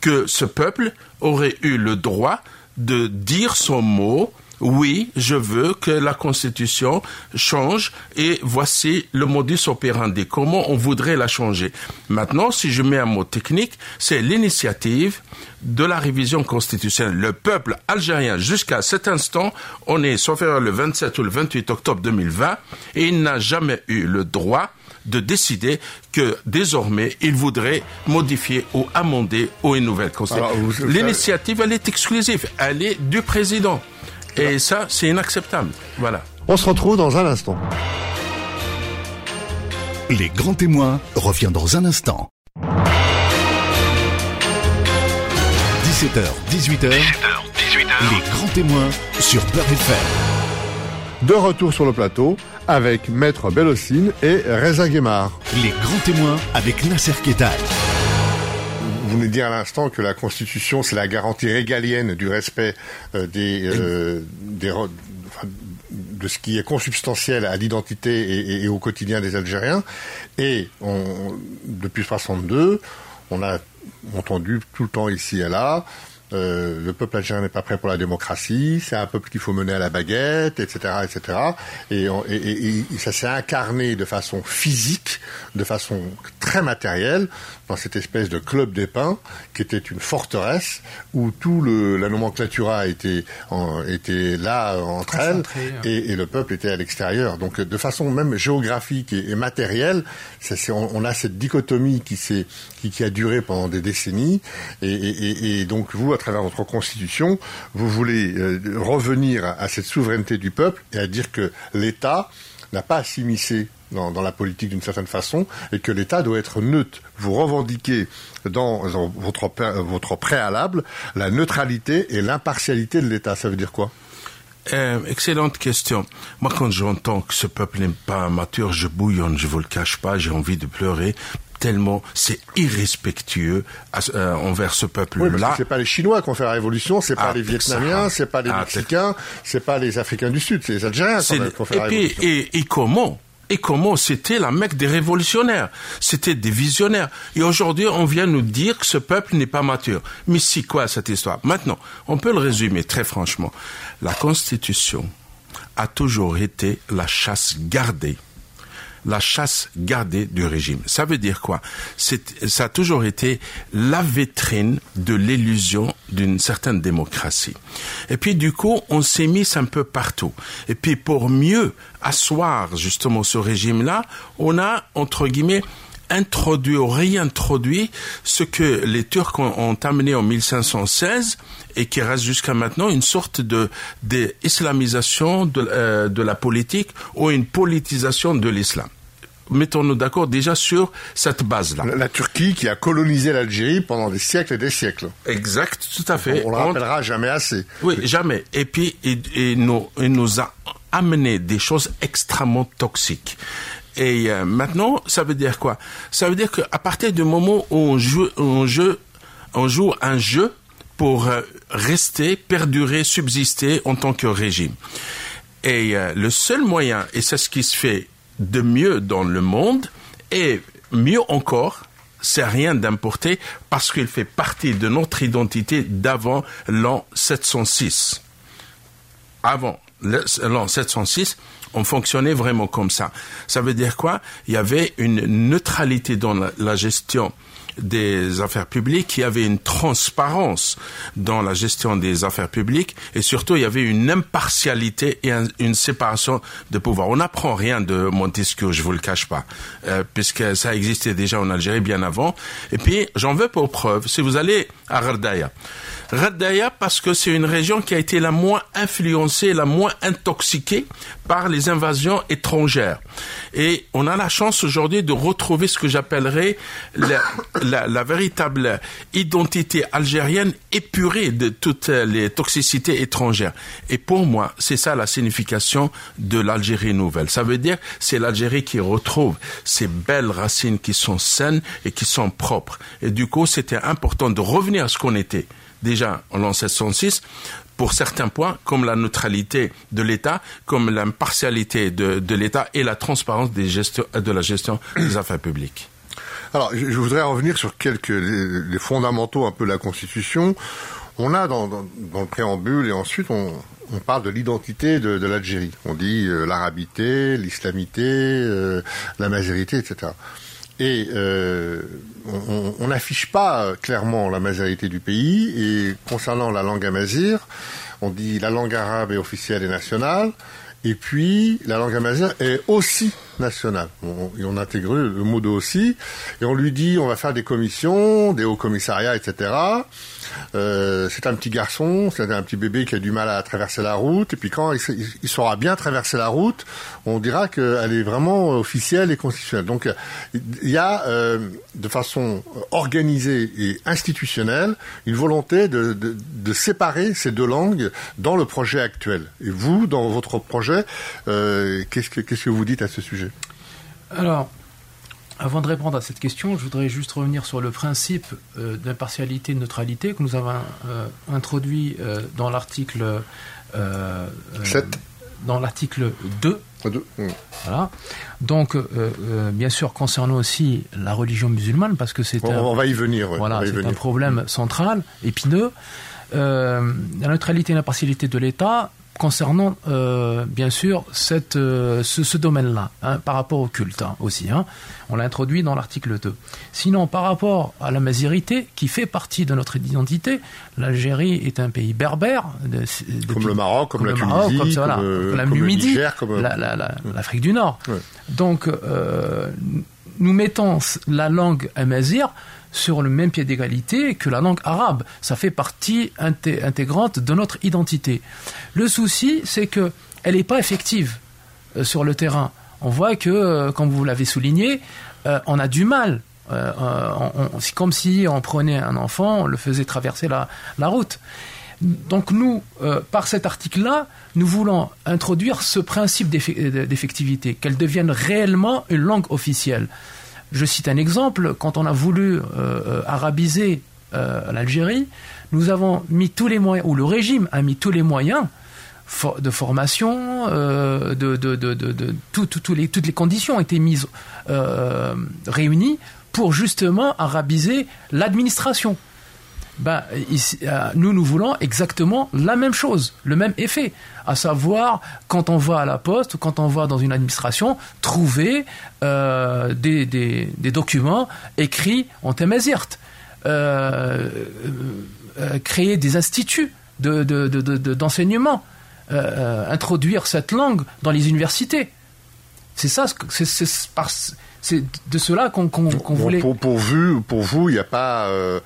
[SPEAKER 3] que ce peuple aurait eu le droit de dire son mot oui, je veux que la Constitution change et voici le modus operandi, comment on voudrait la changer? Maintenant, si je mets un mot technique, c'est l'initiative de la révision constitutionnelle. Le peuple algérien, jusqu'à cet instant, on est, sauf le 27 ou le 28 octobre 2020, et il n'a jamais eu le droit de décider que désormais il voudrait modifier ou amender ou une nouvelle constitution. L'initiative, elle est exclusive, elle est du président. Et ça, c'est inacceptable. Voilà.
[SPEAKER 2] On se retrouve dans un instant.
[SPEAKER 1] Les grands témoins revient dans un instant. 17h, 18h. 18h, Les grands témoins sur Beurre FM.
[SPEAKER 2] De retour sur le plateau avec Maître Bellocine et Reza Guémard.
[SPEAKER 1] Les grands témoins avec Nasser Ketal
[SPEAKER 2] vous venez de dire à l'instant que la Constitution, c'est la garantie régalienne du respect euh, des, euh, de ce qui est consubstantiel à l'identité et, au quotidien des Algériens. Et on, depuis 62, on a entendu tout le temps ici et là euh, le peuple algérien n'est pas prêt pour la démocratie, c'est un peuple qu'il faut mener à la baguette, etc., etc. Et, et ça s'est incarné de façon physique, de façon très matérielle, dans cette espèce de club des pins qui était une forteresse où tout le, la nomenclatura était, en, était là entre elles et, et, le peuple était à l'extérieur. Donc de façon même géographique et, matérielle, ça, on, on, a cette dichotomie qui, qui, qui a duré pendant des décennies et, et, donc vous, à travers votre constitution, vous voulez euh, revenir à, à cette souveraineté du peuple et à dire que l'État n'a pas à s'immiscer dans, la politique d'une certaine façon et que l'État doit être neutre. Vous revendiquez dans, votre, votre préalable la neutralité et l'impartialité de l'État. Ça veut dire quoi?
[SPEAKER 3] Euh, excellente question. Moi, quand j'entends que ce peuple n'est pas mature, je bouillonne, je vous le cache pas, j'ai envie de pleurer tellement c'est irrespectueux euh, envers ce peuple-là.
[SPEAKER 2] Oui, c'est pas les Chinois qui ont fait la révolution, c'est pas ah, les Vietnamiens, c'est pas les ah, Mexicains, c'est pas les Africains du Sud, c'est les Algériens qui ont fait la révolution.
[SPEAKER 3] Et, et comment et comment c'était la Mecque des révolutionnaires, c'était des visionnaires. Et aujourd'hui, on vient nous dire que ce peuple n'est pas mature. Mais c'est quoi cette histoire? Maintenant, on peut le résumer très franchement. La Constitution a toujours été la chasse gardée la chasse gardée du régime. Ça veut dire quoi? Ça a toujours été la vitrine de l'illusion d'une certaine démocratie. Et puis du coup, on s'est mis un peu partout. Et puis pour mieux asseoir justement ce régime-là, on a, entre guillemets, introduit ou réintroduit ce que les Turcs ont, amené en 1516 et qui reste jusqu'à maintenant une sorte de d'islamisation de, euh, de la politique ou une politisation de l'islam mettons-nous d'accord déjà sur cette base-là.
[SPEAKER 2] La, Turquie qui a colonisé l'Algérie pendant des siècles et des siècles.
[SPEAKER 3] Exact, tout à fait.
[SPEAKER 2] On, ne le rappellera jamais assez.
[SPEAKER 3] Oui, jamais. Et puis, il, nous, nous a amené des choses extrêmement toxiques. Et euh, maintenant, ça veut dire quoi? Ça veut dire qu'à partir du moment où on joue, on joue, on joue un jeu pour euh, rester, perdurer, subsister en tant que régime. Et euh, le seul moyen, et c'est ce qui se fait de mieux dans le monde et mieux encore, c'est rien d'importer parce qu'il fait partie de notre identité d'avant l'an 706. Avant l'an 706, on fonctionnait vraiment comme ça. Ça veut dire quoi? Il y avait une neutralité dans la gestion des affaires publiques, il y avait une transparence dans la gestion des affaires publiques et surtout il y avait une impartialité et une séparation de pouvoir. On n'apprend rien de Montesquieu, je vous le cache pas, euh, puisque ça existait déjà en Algérie bien avant. Et puis j'en veux pour preuve, si vous allez à Rardaya, Rardaya parce que c'est une région qui a été la moins influencée, la moins intoxiquée par les invasions étrangères. Et on a la chance aujourd'hui de retrouver ce que j'appellerais la, la, la, véritable identité algérienne épurée de toutes les toxicités étrangères. Et pour moi, c'est ça la signification de l'Algérie nouvelle. Ça veut dire c'est l'Algérie qui retrouve ces belles racines qui sont saines et qui sont propres. Et du coup, c'était important de revenir à ce qu'on était déjà en l'an 706 pour certains points, comme la neutralité de l'État, comme l'impartialité de, l'État et la transparence des de la gestion des affaires publiques.
[SPEAKER 2] Alors, je, voudrais revenir sur quelques les, fondamentaux un peu de la Constitution. On a dans, le préambule et ensuite on, parle de l'identité de, de l'Algérie. On dit euh, l'arabité, l'islamité, euh, la majorité, etc. Et euh, on n'affiche pas clairement la majorité du pays. Et concernant la langue amazir, on dit la langue arabe est officielle et nationale. Et puis, la langue amazir est aussi nationale. On, et on intègre le mot de aussi. Et on lui dit, on va faire des commissions, des hauts commissariats, etc. Euh, c'est un petit garçon, c'est un petit bébé qui a du mal à traverser la route. Et puis quand il, saura bien traverser la route, on dira qu'elle est vraiment officielle et constitutionnelle. Donc il y a euh, de façon organisée et institutionnelle une volonté de, séparer ces deux langues dans le projet actuel. Et vous, dans votre projet, euh, qu'est-ce que que vous dites à ce sujet?
[SPEAKER 4] Alors. Avant de répondre à cette question, je voudrais juste revenir sur le principe euh, d'impartialité et de neutralité que nous avons euh, introduit euh, dans l'article
[SPEAKER 2] 7
[SPEAKER 4] dans l'article 2. Voilà. Donc, bien sûr, concernant aussi la religion musulmane, parce que c'est
[SPEAKER 2] un, on va y venir.
[SPEAKER 4] Voilà, c'est un problème central, épineux. la neutralité et l'impartialité de l'État concernant euh, bien sûr cette, euh, ce, domaine-là, hein, par rapport au culte hein, aussi. Hein. on l'a introduit dans l'article 2. Sinon, par rapport à la mazirité, qui fait partie de notre identité, l'Algérie est un pays berbère.
[SPEAKER 2] comme le Maroc, comme, la Tunisie, comme, ça,
[SPEAKER 4] comme, la Numidie, l'Afrique du Nord. Donc, euh, nous mettons la langue amazir sur le même pied d'égalité que la langue arabe. Ça fait partie intégrante de notre identité. Le souci, c'est qu'elle n'est pas effective euh, sur le terrain. On voit que, euh, comme vous l'avez souligné, euh, on a du mal. c'est comme si on prenait un enfant, on le faisait traverser la, route. Donc nous, par cet article-là, nous voulons introduire ce principe d'effectivité, qu'elle devienne réellement une langue officielle. Je cite un exemple, quand on a voulu euh, euh, arabiser euh, l'Algérie, nous avons mis tous les moyens, ou le régime a mis tous les moyens de formation, de, toutes les conditions ont été mises, réunies pour justement arabiser l'administration ben, euh, nous, nous voulons exactement la même chose, le même effet. À savoir, quand on va à la poste, quand on va dans une administration, trouver euh, des, des, documents écrits en thémazirt, euh, euh, créer des instituts d'enseignement, de, de, introduire cette langue dans les universités. C'est ça, c'est c'est de cela qu'on voulait.
[SPEAKER 2] Pour, pour, vous, pour vous, il n'y a pas, euh,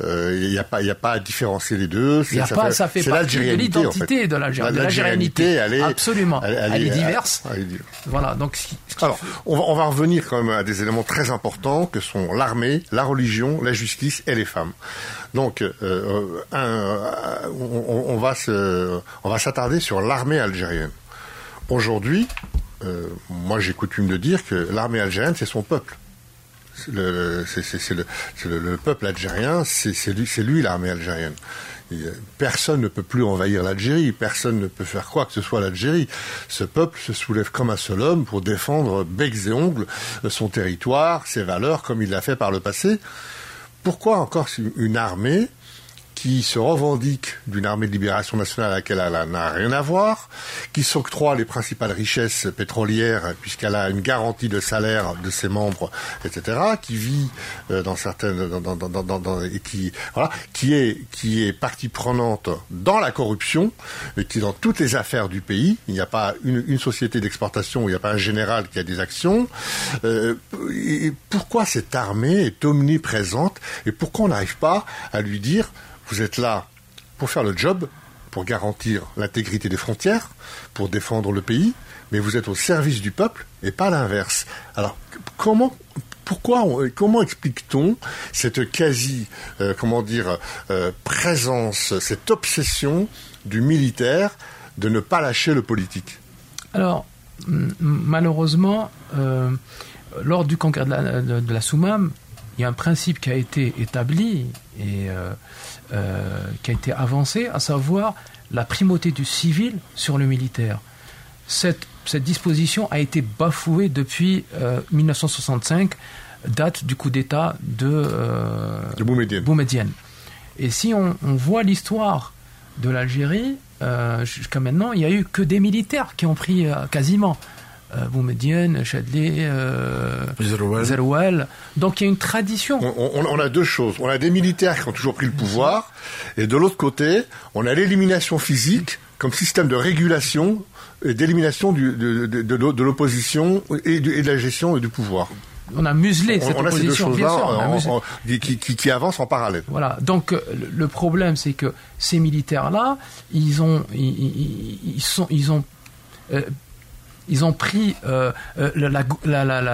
[SPEAKER 2] euh, il a pas, il a pas à différencier les deux.
[SPEAKER 4] Il a ça, pas, fait, ça fait partie de l'identité de l'algérianité. Elle est absolument, elle, est diverse. Voilà. Donc.
[SPEAKER 2] Alors, on va, on va revenir quand même à des éléments très importants que sont l'armée, la religion, la justice et les femmes. Donc, euh, un, on, on, va se, on va s'attarder sur l'armée algérienne. Aujourd'hui, euh, moi j'ai coutume de dire que l'armée algérienne, c'est son peuple. C'est le, le, peuple algérien, c'est lui, l'armée algérienne. Personne ne peut plus envahir l'Algérie, personne ne peut faire quoi que ce soit l'Algérie. Ce peuple se soulève comme un seul homme pour défendre becs et ongles son territoire, ses valeurs, comme il l'a fait par le passé. Pourquoi encore une armée qui se revendique d'une armée de libération nationale à laquelle elle n'a rien à voir, qui s'octroie les principales richesses pétrolières puisqu'elle a une garantie de salaire de ses membres, etc., qui vit euh, dans certaines, dans, dans, dans, et qui, voilà, qui est, qui est partie prenante dans la corruption, et qui est dans toutes les affaires du pays. Il n'y a pas une, une société d'exportation où il n'y a pas un général qui a des actions. Euh, et pourquoi cette armée est omniprésente et pourquoi on n'arrive pas à lui dire vous êtes là pour faire le job, pour garantir l'intégrité des frontières, pour défendre le pays, mais vous êtes au service du peuple et pas l'inverse. Alors, comment pourquoi, comment explique-t-on cette quasi, euh, comment dire, euh, présence, cette obsession du militaire de ne pas lâcher le politique?
[SPEAKER 4] Alors, malheureusement, euh, lors du la, de, la Soumam, il y a un principe qui a été établi et qui a été avancé, à savoir la primauté du civil sur le militaire. Cette, cette disposition a été bafouée depuis 1965, date du coup d'État de,
[SPEAKER 2] de Boumedienne.
[SPEAKER 4] Et si on, on voit l'histoire de l'Algérie, euh, jusqu'à maintenant, il n'y a eu que des militaires qui ont pris euh, quasiment. Euh, Boumedienne, Chadli, euh, Zerouel. Donc il y a une tradition.
[SPEAKER 2] On, a deux choses. On a des militaires qui ont toujours pris le pouvoir, et de l'autre côté, on a l'élimination physique comme système de régulation et d'élimination de, de l'opposition et, et, de la gestion du pouvoir
[SPEAKER 4] on a muselé cette opposition, bien
[SPEAKER 2] sûr, qui, qui, qui, avancent en parallèle.
[SPEAKER 4] Voilà. Donc euh, le problème, c'est que ces militaires-là, ils ont, ils, sont, ils ont, euh, ils ont pris euh, la, la, la,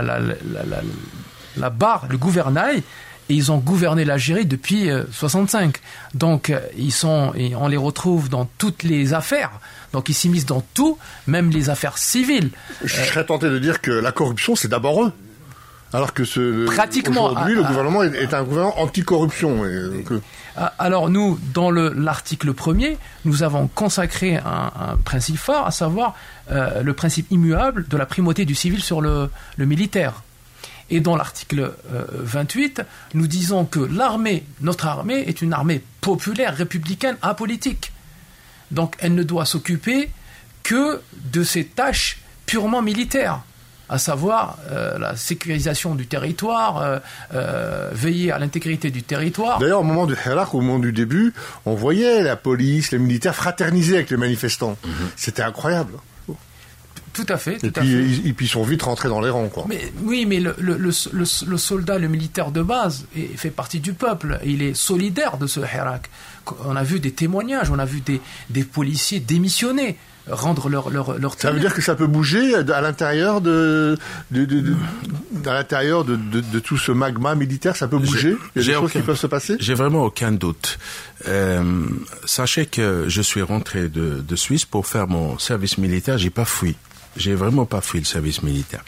[SPEAKER 4] la, barre, le gouvernail, et ils ont gouverné l'Algérie depuis 65. Donc ils sont, et on les retrouve dans toutes les affaires. Donc ils s'immiscent dans tout, même les affaires civiles.
[SPEAKER 2] Je serais tenté de dire que la corruption, c'est d'abord eux. Alors que ce,
[SPEAKER 4] pratiquement
[SPEAKER 2] aujourd'hui, le gouvernement est, un gouvernement anticorruption.
[SPEAKER 4] Alors nous, dans l'article premier, nous avons consacré un, principe fort, à savoir euh, le principe immuable de la primauté du civil sur le, militaire. Et dans l'article 28, euh, nous disons que l'armée, notre armée, est une armée populaire, républicaine, apolitique. Donc elle ne doit s'occuper que de ses tâches purement militaires à savoir euh, la sécurisation du territoire, euh, euh, veiller à l'intégrité du territoire.
[SPEAKER 2] D'ailleurs, au moment du Hirak, au moment du début, on voyait la police, les militaires fraterniser avec les manifestants. Mhm. C'était incroyable.
[SPEAKER 4] Tout à fait.
[SPEAKER 2] et, puis, Ils, sont vite rentrés dans les rangs. Quoi.
[SPEAKER 4] Mais, oui, mais le, le, soldat, le militaire de base, fait partie du peuple. Il est solidaire de ce Hirak. On a vu des témoignages, on a vu des, des policiers démissionner rendre leur leur, leur
[SPEAKER 2] Ça veut dire que ça peut bouger à l'intérieur de, de, de, à l'intérieur de, de, tout ce magma militaire, ça peut bouger? Il y a des choses qui peuvent se passer?
[SPEAKER 3] J'ai vraiment aucun doute. Euh, sachez que je suis rentré de, de Suisse pour faire mon service militaire. J'ai pas fui. J'ai vraiment pas fui le service militaire.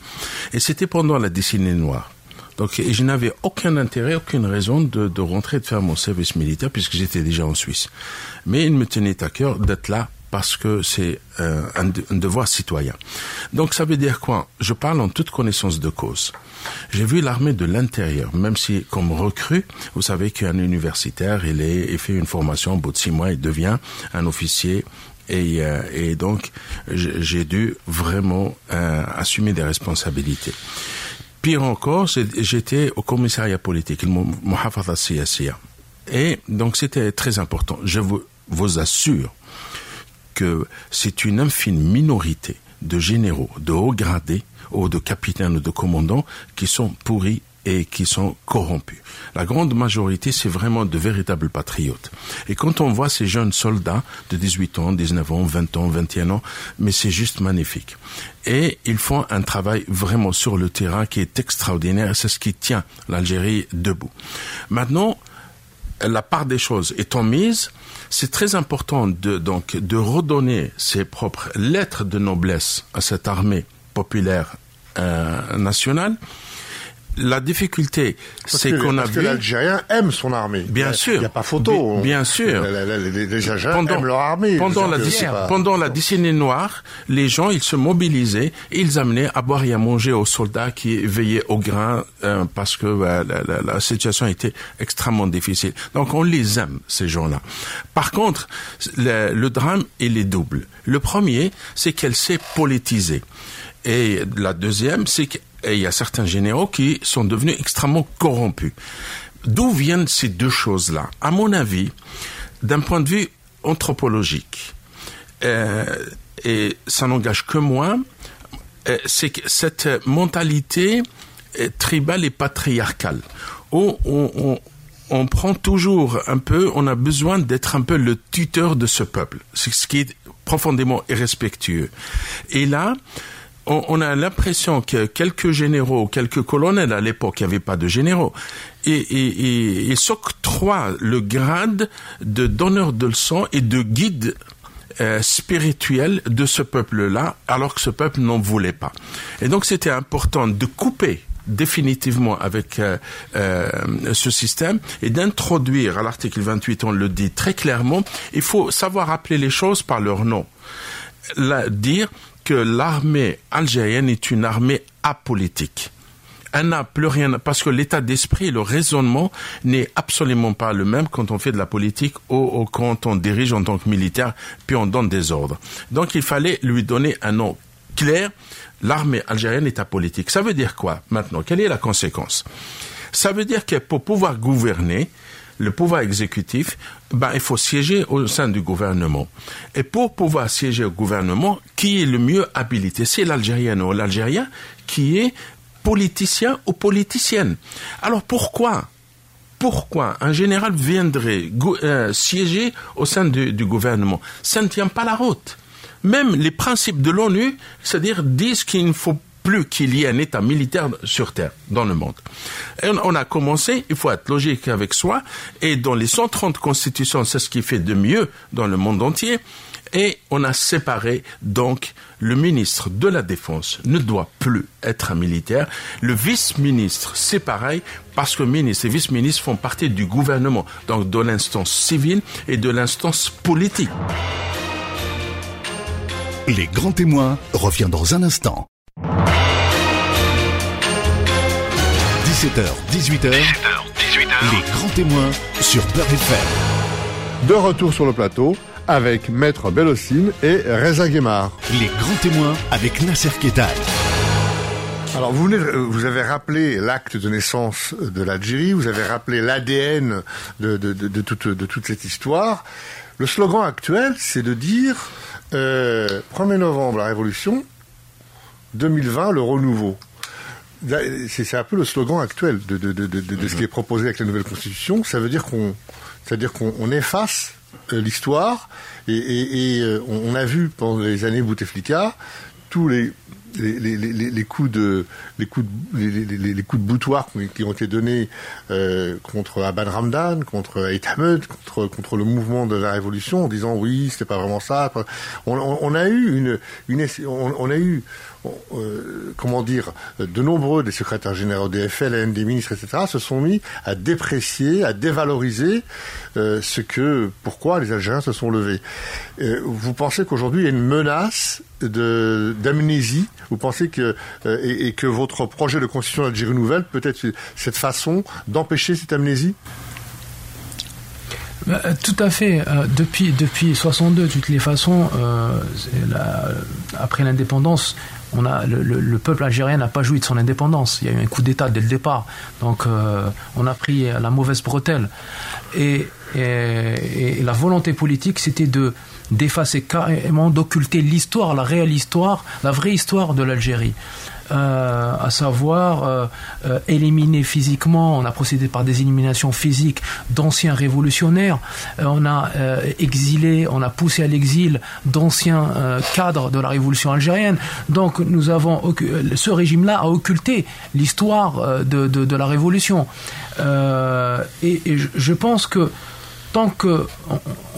[SPEAKER 3] Et c'était pendant la décennie noire. Donc, et je n'avais aucun intérêt, aucune raison de, de rentrer de faire mon service militaire puisque j'étais déjà en Suisse. Mais il me tenait à cœur d'être là parce que c'est euh, un, devoir citoyen. Donc ça veut dire quoi? Je parle en toute connaissance de cause. J'ai vu l'armée de l'intérieur, même si comme recrue, vous savez qu'un universitaire, il, est, il fait une formation, au bout de six mois, il devient un officier et, euh, et, donc j'ai dû vraiment euh, assumer des responsabilités. Pire encore, j'étais au commissariat politique, le Muhafaza Siyasiya. Et donc c'était très important. Je vous, vous assure que c'est une infime minorité de généraux, de hauts gradés, ou de capitaines ou de commandants qui sont pourris et qui sont corrompus. La grande majorité, c'est vraiment de véritables patriotes. Et quand on voit ces jeunes soldats de 18 ans, 19 ans, 20 ans, 21 ans, mais c'est juste magnifique. Et ils font un travail vraiment sur le terrain qui est extraordinaire. C'est ce qui tient l'Algérie debout. Maintenant, la part des choses étant mise, c'est très important de, donc, de redonner ses propres lettres de noblesse à cette armée populaire euh, nationale la difficulté, c'est qu'on a
[SPEAKER 2] parce
[SPEAKER 3] vu.
[SPEAKER 2] que l'Algérien aime son armée.
[SPEAKER 3] Bien sûr.
[SPEAKER 2] Il n'y a pas photo.
[SPEAKER 3] Bien, sûr.
[SPEAKER 2] Les, Algériens pendant, aiment leur armée.
[SPEAKER 3] Pendant la, pendant la décennie noire, les gens, ils se mobilisaient et ils amenaient à boire et à manger aux soldats qui veillaient au grain euh, parce que la, la, situation était extrêmement difficile. Donc on les aime, ces gens-là. Par contre, le, le drame, il est double. Le premier, c'est qu'elle s'est politisée. Et la deuxième, c'est que et il y a certains généraux qui sont devenus extrêmement corrompus. D'où viennent ces deux choses-là? À mon avis, d'un point de vue anthropologique, euh, et ça n'engage que moi, euh, c'est que cette mentalité euh, tribale et patriarcale, où on, prend toujours un peu, on a besoin d'être un peu le tuteur de ce peuple, ce qui est profondément irrespectueux. Et là, on, a l'impression que quelques généraux, quelques colonels à l'époque, il n'y avait pas de généraux, et, et, s'octroient le grade de donneur de leçons et de guide euh, spirituel de ce peuple-là, alors que ce peuple n'en voulait pas. Et donc c'était important de couper définitivement avec euh, euh, ce système et d'introduire à l'article 28, on le dit très clairement, il faut savoir appeler les choses par leur nom. La, dire que l'armée algérienne est une armée apolitique elle n'a plus rien, parce que l'état d'esprit, le raisonnement n'est absolument pas le même quand on fait de la politique ou, quand on dirige en tant que militaire, puis on donne des ordres. Donc il fallait lui donner un nom clair. L'armée algérienne est apolitique. Ça veut dire quoi maintenant? Quelle est la conséquence? Ça veut dire que pour pouvoir gouverner, le pouvoir exécutif, ben, il faut siéger au sein du gouvernement. Et pour pouvoir siéger au gouvernement, qui est le mieux habilité? C'est l'Algérienne ou l'Algérien qui est politicien ou politicienne. Alors pourquoi pourquoi un général viendrait euh, siéger au sein du, gouvernement? Ça ne tient pas la route. Même les principes de l'ONU, c'est-à-dire disent qu'il ne faut plus qu'il y ait un État militaire sur Terre, dans le monde. On a commencé, il faut être logique avec soi, et dans les 130 constitutions, c'est ce qui fait de mieux dans le monde entier, et on a séparé donc le ministre de la Défense ne doit plus être un militaire. Le vice-ministre, c'est pareil, parce que ministre et vice-ministre font partie du gouvernement, donc de l'instance civile et de l'instance politique.
[SPEAKER 1] Les grands témoins revient dans un instant. 17h, 18h, 18h, les grands témoins sur Beurre FM.
[SPEAKER 2] De retour sur le plateau, avec Maître Bellocine et Reza Guémard.
[SPEAKER 1] Les grands témoins avec Nasser Ketal.
[SPEAKER 2] Alors vous, venez, vous avez rappelé l'acte de naissance de l'Algérie, vous avez rappelé l'ADN de, de, toute, de toute cette histoire. Le slogan actuel, c'est de dire euh, 1er novembre, la Révolution, 2020, le renouveau. C'est un peu le slogan actuel de, de, ce qui est proposé avec la nouvelle constitution. Ça veut dire qu'on, c'est-à-dire qu'on efface euh, l'histoire et, euh, on, a vu pendant les années Bouteflika tous les les, coups de les coups les, coups de boutoir qui ont été donnés euh, contre Abad Ramdan, contre Ahmed, contre contre le mouvement de la révolution, en disant oui, c'était pas vraiment ça. On, a eu une, une on, a eu euh, comment dire, de nombreux des secrétaires généraux des FLN, des ministres, etc., se sont mis à déprécier, à dévaloriser euh, ce que, pourquoi les Algériens se sont levés. Euh, vous pensez qu'aujourd'hui il y a une menace d'amnésie Vous pensez que et, que votre projet de constitution d'Algérie nouvelle peut être cette façon d'empêcher cette amnésie?
[SPEAKER 4] Tout à fait. depuis depuis 62, de toutes les façons, après l'indépendance, on a, le, peuple algérien n'a pas joui de son indépendance. Il y a eu un coup d'État dès le départ. Donc euh, on a pris la mauvaise bretelle. Et, la volonté politique, c'était de d'effacer carrément, d'occulter l'histoire, la réelle histoire, la vraie histoire de l'Algérie. Euh, à savoir euh, euh, éliminer physiquement, on a procédé par des éliminations physiques d'anciens révolutionnaires, on a exilé, on a poussé à l'exil d'anciens cadres de la révolution algérienne. Donc nous avons ce régime-là a occulté l'histoire de, de, la révolution. et, je pense que tant qu'on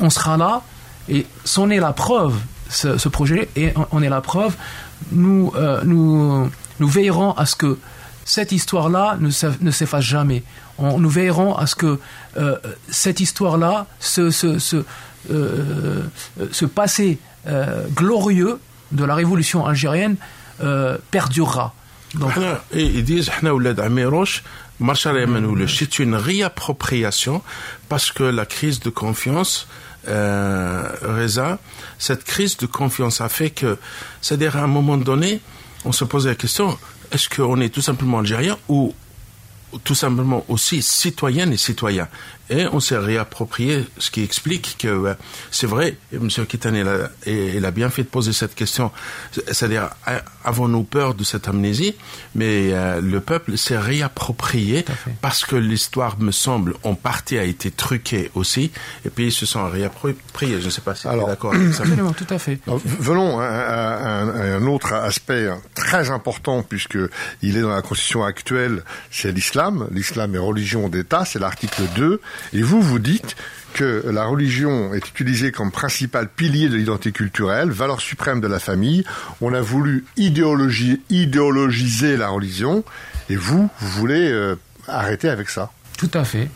[SPEAKER 4] on sera là, et c'en est la preuve, ce, ce projet, et on est la preuve, nous, euh, nous, nous veillerons à ce que cette histoire-là ne, s'efface jamais. On, nous veillerons à ce que euh, cette histoire-là, ce, ce, ce, euh, passé glorieux de la révolution algérienne perdurera.
[SPEAKER 3] Ils disent c'est une réappropriation parce que la crise de confiance euh, Reza, cette crise de confiance a fait que, c'est-à-dire à un moment donné, on se posait la question, est-ce qu'on est tout simplement algérien ou tout simplement aussi citoyennes et citoyens. Et on s'est réapproprié, ce qui explique que euh, c'est vrai, M. Kitan, il a, bien fait de poser cette question, c'est-à-dire, avons-nous peur de cette amnésie? Mais euh, le peuple s'est réapproprié parce que l'histoire, me semble, en partie a été truquée aussi, et puis ils se sont réappropriés. Je ne sais pas si vous êtes d'accord avec ça.
[SPEAKER 4] tout à fait.
[SPEAKER 2] venons à, un autre aspect très important, puisque il est dans la constitution actuelle, c'est l'islam. L'islam est religion d'État, c'est l'article 2. Et vous, vous dites que la religion est utilisée comme principal pilier de l'identité culturelle, valeur suprême de la famille. On a voulu idéologiser la religion Et vous, vous voulez arrêter avec ça.
[SPEAKER 4] Tout à fait.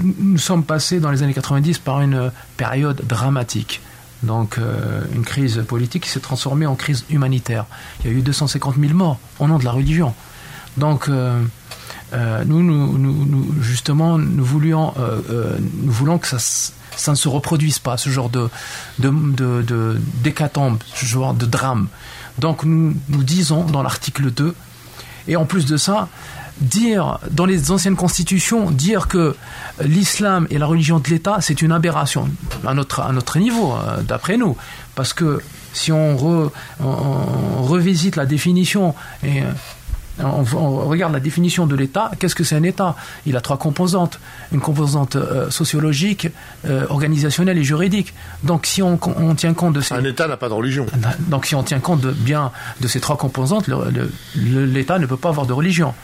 [SPEAKER 4] nous sommes passés dans les années 90 par une période dramatique. Donc une crise politique qui s'est transformée en crise humanitaire. Il y a eu 250 000 morts au nom de la religion. Donc euh, nous, nous, justement, nous voulions, euh, euh, nous voulons que ça, ça, ne se reproduise pas, ce genre de, de, d'hécatombe, ce genre de drame. Donc nous, nous disons dans l'article 2, et en plus de ça, dire dans les anciennes constitutions dire que l'islam est la religion de l'État, c'est une aberration à notre à notre niveau, d'après nous, parce que si on, revisite la définition on, regarde la définition de l'État. Qu'est-ce que c'est un État? Il a trois composantes. Une composante euh, sociologique, euh, organisationnelle et juridique. Donc si on, tient compte de ces...
[SPEAKER 2] Un État n'a pas de religion.
[SPEAKER 4] Donc si on tient compte de, bien de ces trois composantes, l'État ne peut pas avoir de religion.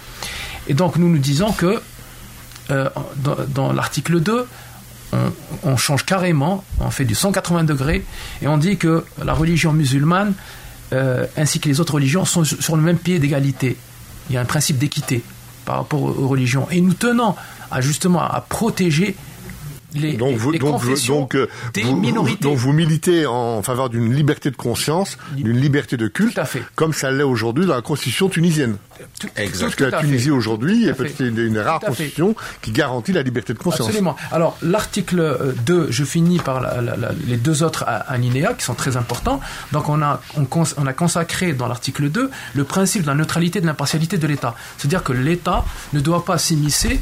[SPEAKER 4] Et donc nous nous disons que euh, dans, l'article 2, on, change carrément, on fait du 180 degrés, et on dit que la religion musulmane, ainsi que les autres religions, sont sur le même pied d'égalité il y a un principe d'équité par rapport aux religions. Et nous tenons à justement à protéger les, donc vous, donc, donc, euh, des minorités.
[SPEAKER 2] Donc vous militez en faveur d'une liberté de conscience, d'une liberté de culte, comme ça l'est aujourd'hui dans la constitution tunisienne. Exactement. Parce que la Tunisie aujourd'hui est peut-être une, rare constitution qui garantit la liberté de conscience.
[SPEAKER 4] Absolument. Alors l'article 2, euh, je finis par les deux autres alinéas qui sont très importants. Donc on a, on, a consacré dans l'article 2 le principe de la neutralité et de l'impartialité de l'État. C'est-à-dire que l'État ne doit pas s'immiscer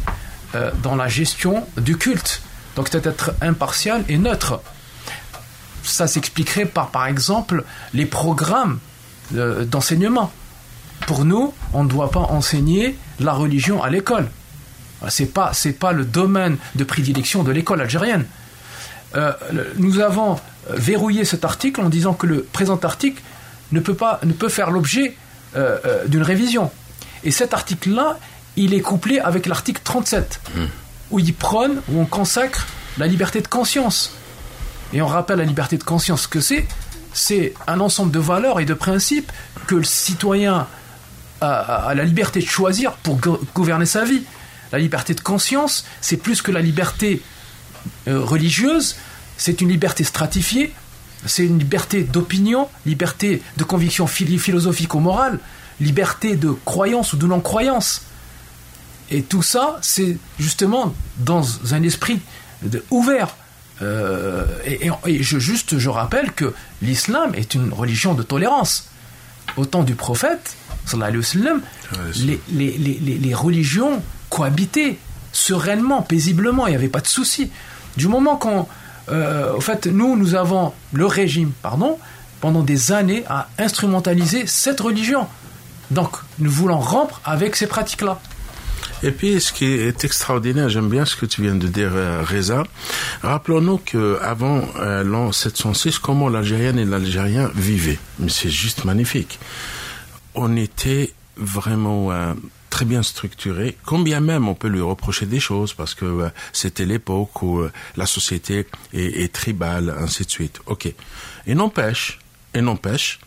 [SPEAKER 4] euh, dans la gestion du culte donc c'est être impartial et neutre. Ça s'expliquerait par, par exemple, les programmes euh, d'enseignement. Pour nous, on ne doit pas enseigner la religion à l'école. Ce n'est pas, pas le domaine de prédilection de l'école algérienne. Euh, nous avons verrouillé cet article en disant que le présent article ne peut, pas, ne peut faire l'objet euh, d'une révision. Et cet article-là, il est couplé avec l'article 37 où il prône, où on consacre la liberté de conscience. Et on rappelle la liberté de conscience que c'est, c'est un ensemble de valeurs et de principes que le citoyen a, la liberté de choisir pour gouverner sa vie. La liberté de conscience, c'est plus que la liberté euh, religieuse, c'est une liberté stratifiée, c'est une liberté d'opinion, liberté de conviction philosophique ou morale, liberté de croyance ou de non-croyance. Et tout ça, c'est justement dans un esprit ouvert. Euh, et, je, juste, je rappelle que l'islam est une religion de tolérance. Au temps du prophète, les, les, religions cohabitaient sereinement, paisiblement, il n'y avait pas de souci. Du moment qu'on... Euh, au fait, nous, nous avons le régime, pardon, pendant des années à instrumentaliser cette religion. Donc, nous voulons rompre avec ces pratiques-là.
[SPEAKER 3] Et puis, ce qui est extraordinaire, j'aime bien ce que tu viens de dire, euh, Reza. Rappelons-nous qu'avant euh, l'an 706, comment l'Algérienne et l'Algérien vivaient. Mais c'est juste magnifique. On était vraiment euh, très bien structuré, combien même on peut lui reprocher des choses parce que c'était l'époque où la société est, est, tribale, ainsi de suite. Ok. Et n'empêche, et n'empêche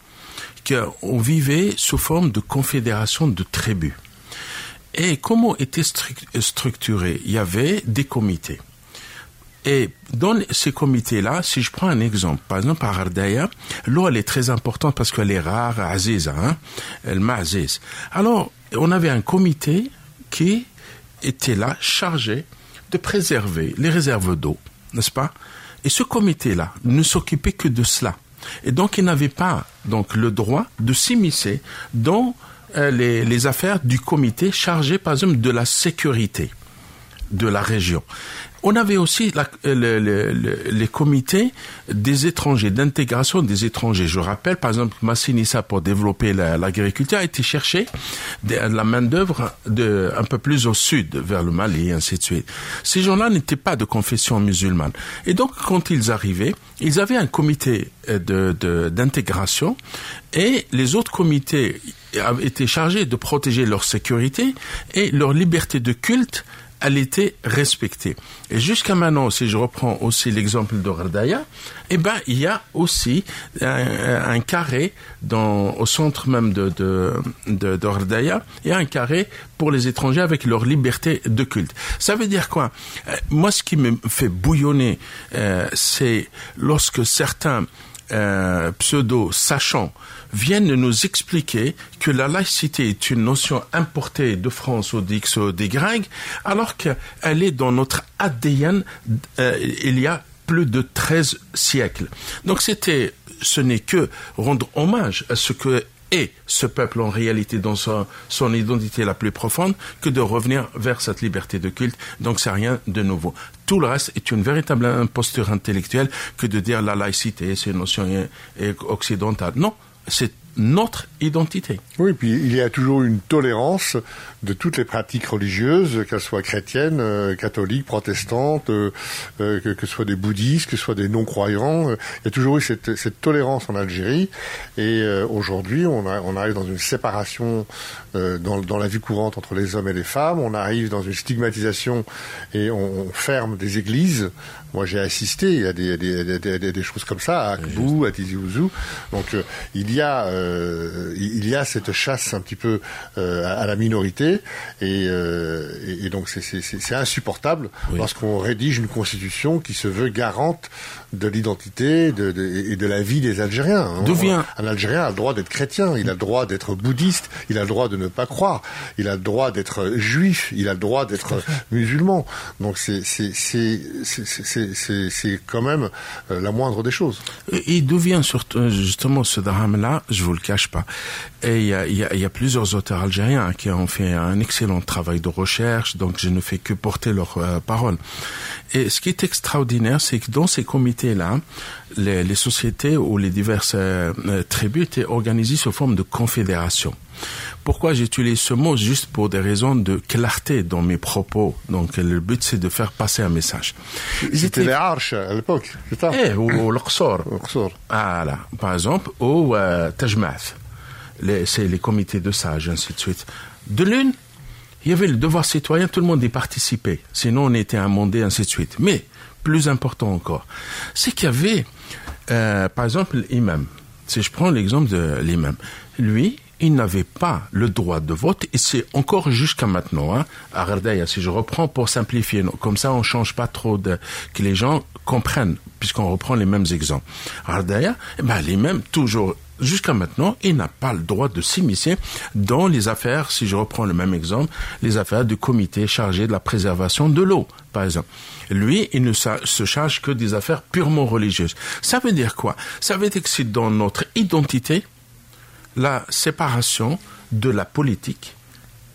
[SPEAKER 3] qu'on vivait sous forme de confédération de tribus. Et comment était structuré? Il y avait des comités. Et dans ces comités-là, si je prends un exemple, par exemple à Ardaya, l'eau elle est très importante parce qu'elle est rare, aziz, hein, elle m'aziz. Alors, on avait un comité qui était là, chargé de préserver les réserves d'eau, n'est-ce pas? Et ce comité-là ne s'occupait que de cela. Et donc, il n'avait pas donc le droit de s'immiscer dans euh, les, affaires du comité chargé, par exemple, de la sécurité de la région. On avait aussi euh, les comités des étrangers, d'intégration des étrangers. Je rappelle, par exemple, Massinissa, pour développer l'agriculture, a été chercher de, la main-d'œuvre un peu plus au sud, vers le Mali, et ainsi de suite. Ces gens-là n'étaient pas de confession musulmane. Et donc, quand ils arrivaient, ils avaient un comité euh, d'intégration et les autres comités étaient chargés de protéger leur sécurité et leur liberté de culte elle était respectée. Et jusqu'à maintenant, si je reprends aussi l'exemple de eh ben, il y a aussi un, carré au centre même de, de il y a un carré pour les étrangers avec leur liberté de culte. Ça veut dire quoi? Euh, Moi, ce qui me fait bouillonner, euh, c'est lorsque certains euh, pseudo-sachants viennent nous expliquer que la laïcité est une notion importée de France ou d'X ou des Grecs, alors qu'elle est dans notre ADN euh, il y a plus de 13 siècles. Donc c'était, ce n'est que rendre hommage à ce que est ce peuple en réalité dans son, son, identité la plus profonde que de revenir vers cette liberté de culte. Donc c'est rien de nouveau. Tout le reste est une véritable imposture intellectuelle que de dire la laïcité, c'est une notion occidentale. Non, c'est notre identité.
[SPEAKER 2] Oui, puis il y a toujours une tolérance de toutes les pratiques religieuses, qu'elles soient chrétiennes, euh, catholiques, protestantes, euh, euh, que, ce soit des bouddhistes, que ce soit des non-croyants. il y a toujours eu cette, tolérance en Algérie. Et aujourd'hui, on, on, arrive dans une séparation dans, la vie courante entre les hommes et les femmes. On arrive dans une stigmatisation et on, ferme des églises. Moi, j'ai assisté, a des, des, des, des, choses comme ça à Akbou, à Tizi Ouzou. Donc, il y a il y a cette chasse un petit peu à la minorité. Euh, et, donc c'est insupportable lorsqu'on rédige une constitution qui se veut garante de l'identité et de la vie des Algériens. Un Algérien a le droit d'être chrétien, il a le droit d'être bouddhiste, il a le droit de ne pas croire, il a le droit d'être juif, il a le droit d'être musulman. Donc c'est quand même euh, la moindre des choses.
[SPEAKER 3] Et d'où vient surtout justement ce drame-là Je vous le cache pas. Il y a, plusieurs auteurs algériens qui ont fait un excellent travail de recherche, donc je ne fais que porter leurs euh, paroles. Et ce qui est extraordinaire, c'est que dans ces comités-là, les, sociétés ou les diverses euh, euh, tribus étaient organisées sous forme de confédération. Pourquoi j'utilise ce mot? Juste pour des raisons de clarté dans mes propos. Donc le but c'est de faire passer un message.
[SPEAKER 2] C'était les arches à l'époque, c'est ça?
[SPEAKER 3] Eh, ou, l'Oqsor. Voilà, par exemple, ou euh, Tajmath. C'est les comités de sages, ainsi de suite. De l'une, il y avait le devoir citoyen, tout le monde y participait. Sinon, on était amendé, ainsi de suite. Mais, plus important encore, c'est qu'il y avait, euh, par exemple, l'imam. Si je prends l'exemple de l'imam, lui, il n'avait pas le droit de vote, et c'est encore jusqu'à maintenant, hein, si je reprends pour simplifier, comme ça on change pas trop de, que les gens comprennent, puisqu'on reprend les mêmes exemples. Rardaya, eh ben, l'imam, toujours jusqu'à maintenant, il n'a pas le droit de s'immiscer dans les affaires, si je reprends le même exemple, les affaires du comité chargé de la préservation de l'eau, par exemple. Lui, il ne se charge que des affaires purement religieuses. Ça veut dire quoi? Ça veut dire que c'est dans notre identité la séparation de la politique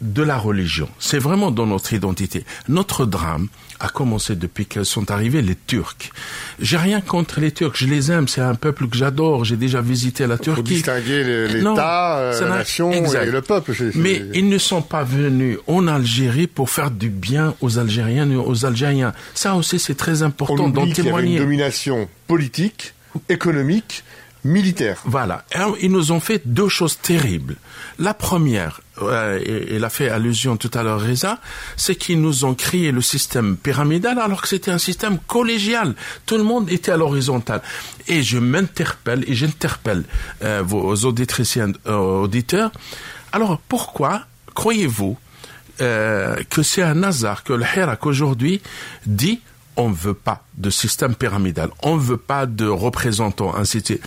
[SPEAKER 3] de la religion. C'est vraiment dans notre identité. Notre drame a commencé depuis que sont arrivés les Turcs. J'ai rien contre les Turcs, je les aime, c'est un peuple que j'adore, j'ai déjà visité la Turquie. Faut
[SPEAKER 2] distinguer l'État, euh, la nation et le peuple.
[SPEAKER 3] Mais ils ne sont pas venus en Algérie pour faire du bien aux Algériens et aux Algériens. Ça aussi c'est très important
[SPEAKER 2] d'en témoigner. Il y une domination politique, économique militaire.
[SPEAKER 3] Voilà. ils nous ont fait deux choses terribles. La première, euh, il a fait allusion tout à l'heure Reza, c'est qu'ils nous ont créé le système pyramidal alors que c'était un système collégial. Tout le monde était à l'horizontale. Et je m'interpelle et j'interpelle euh, vos auditrices et euh, auditeurs. Alors pourquoi croyez-vous euh, que c'est un hasard que le Hirak aujourd'hui dit on ne veut pas de système pyramidal, on ne veut pas de représentants, ainsi de suite.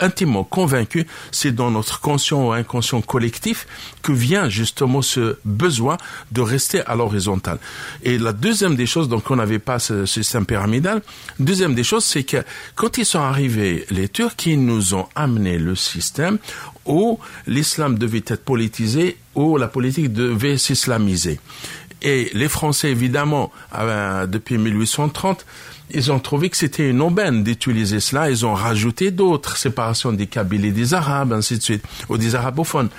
[SPEAKER 3] Intimement convaincu, c'est dans notre conscient ou inconscient collectif que vient justement ce besoin de rester à l'horizontale. Et la deuxième des choses, donc on n'avait pas ce système pyramidal, deuxième des choses, c'est que quand ils sont arrivés, les Turcs, ils nous ont amené le système où l'islam devait être politisé, où la politique devait s'islamiser. Et les Français, évidemment, euh, depuis 1830, ils ont trouvé que c'était une aubaine d'utiliser cela. Ils ont rajouté d'autres séparations des Kabyles et des Arabes, ainsi de suite, ou des arabophones.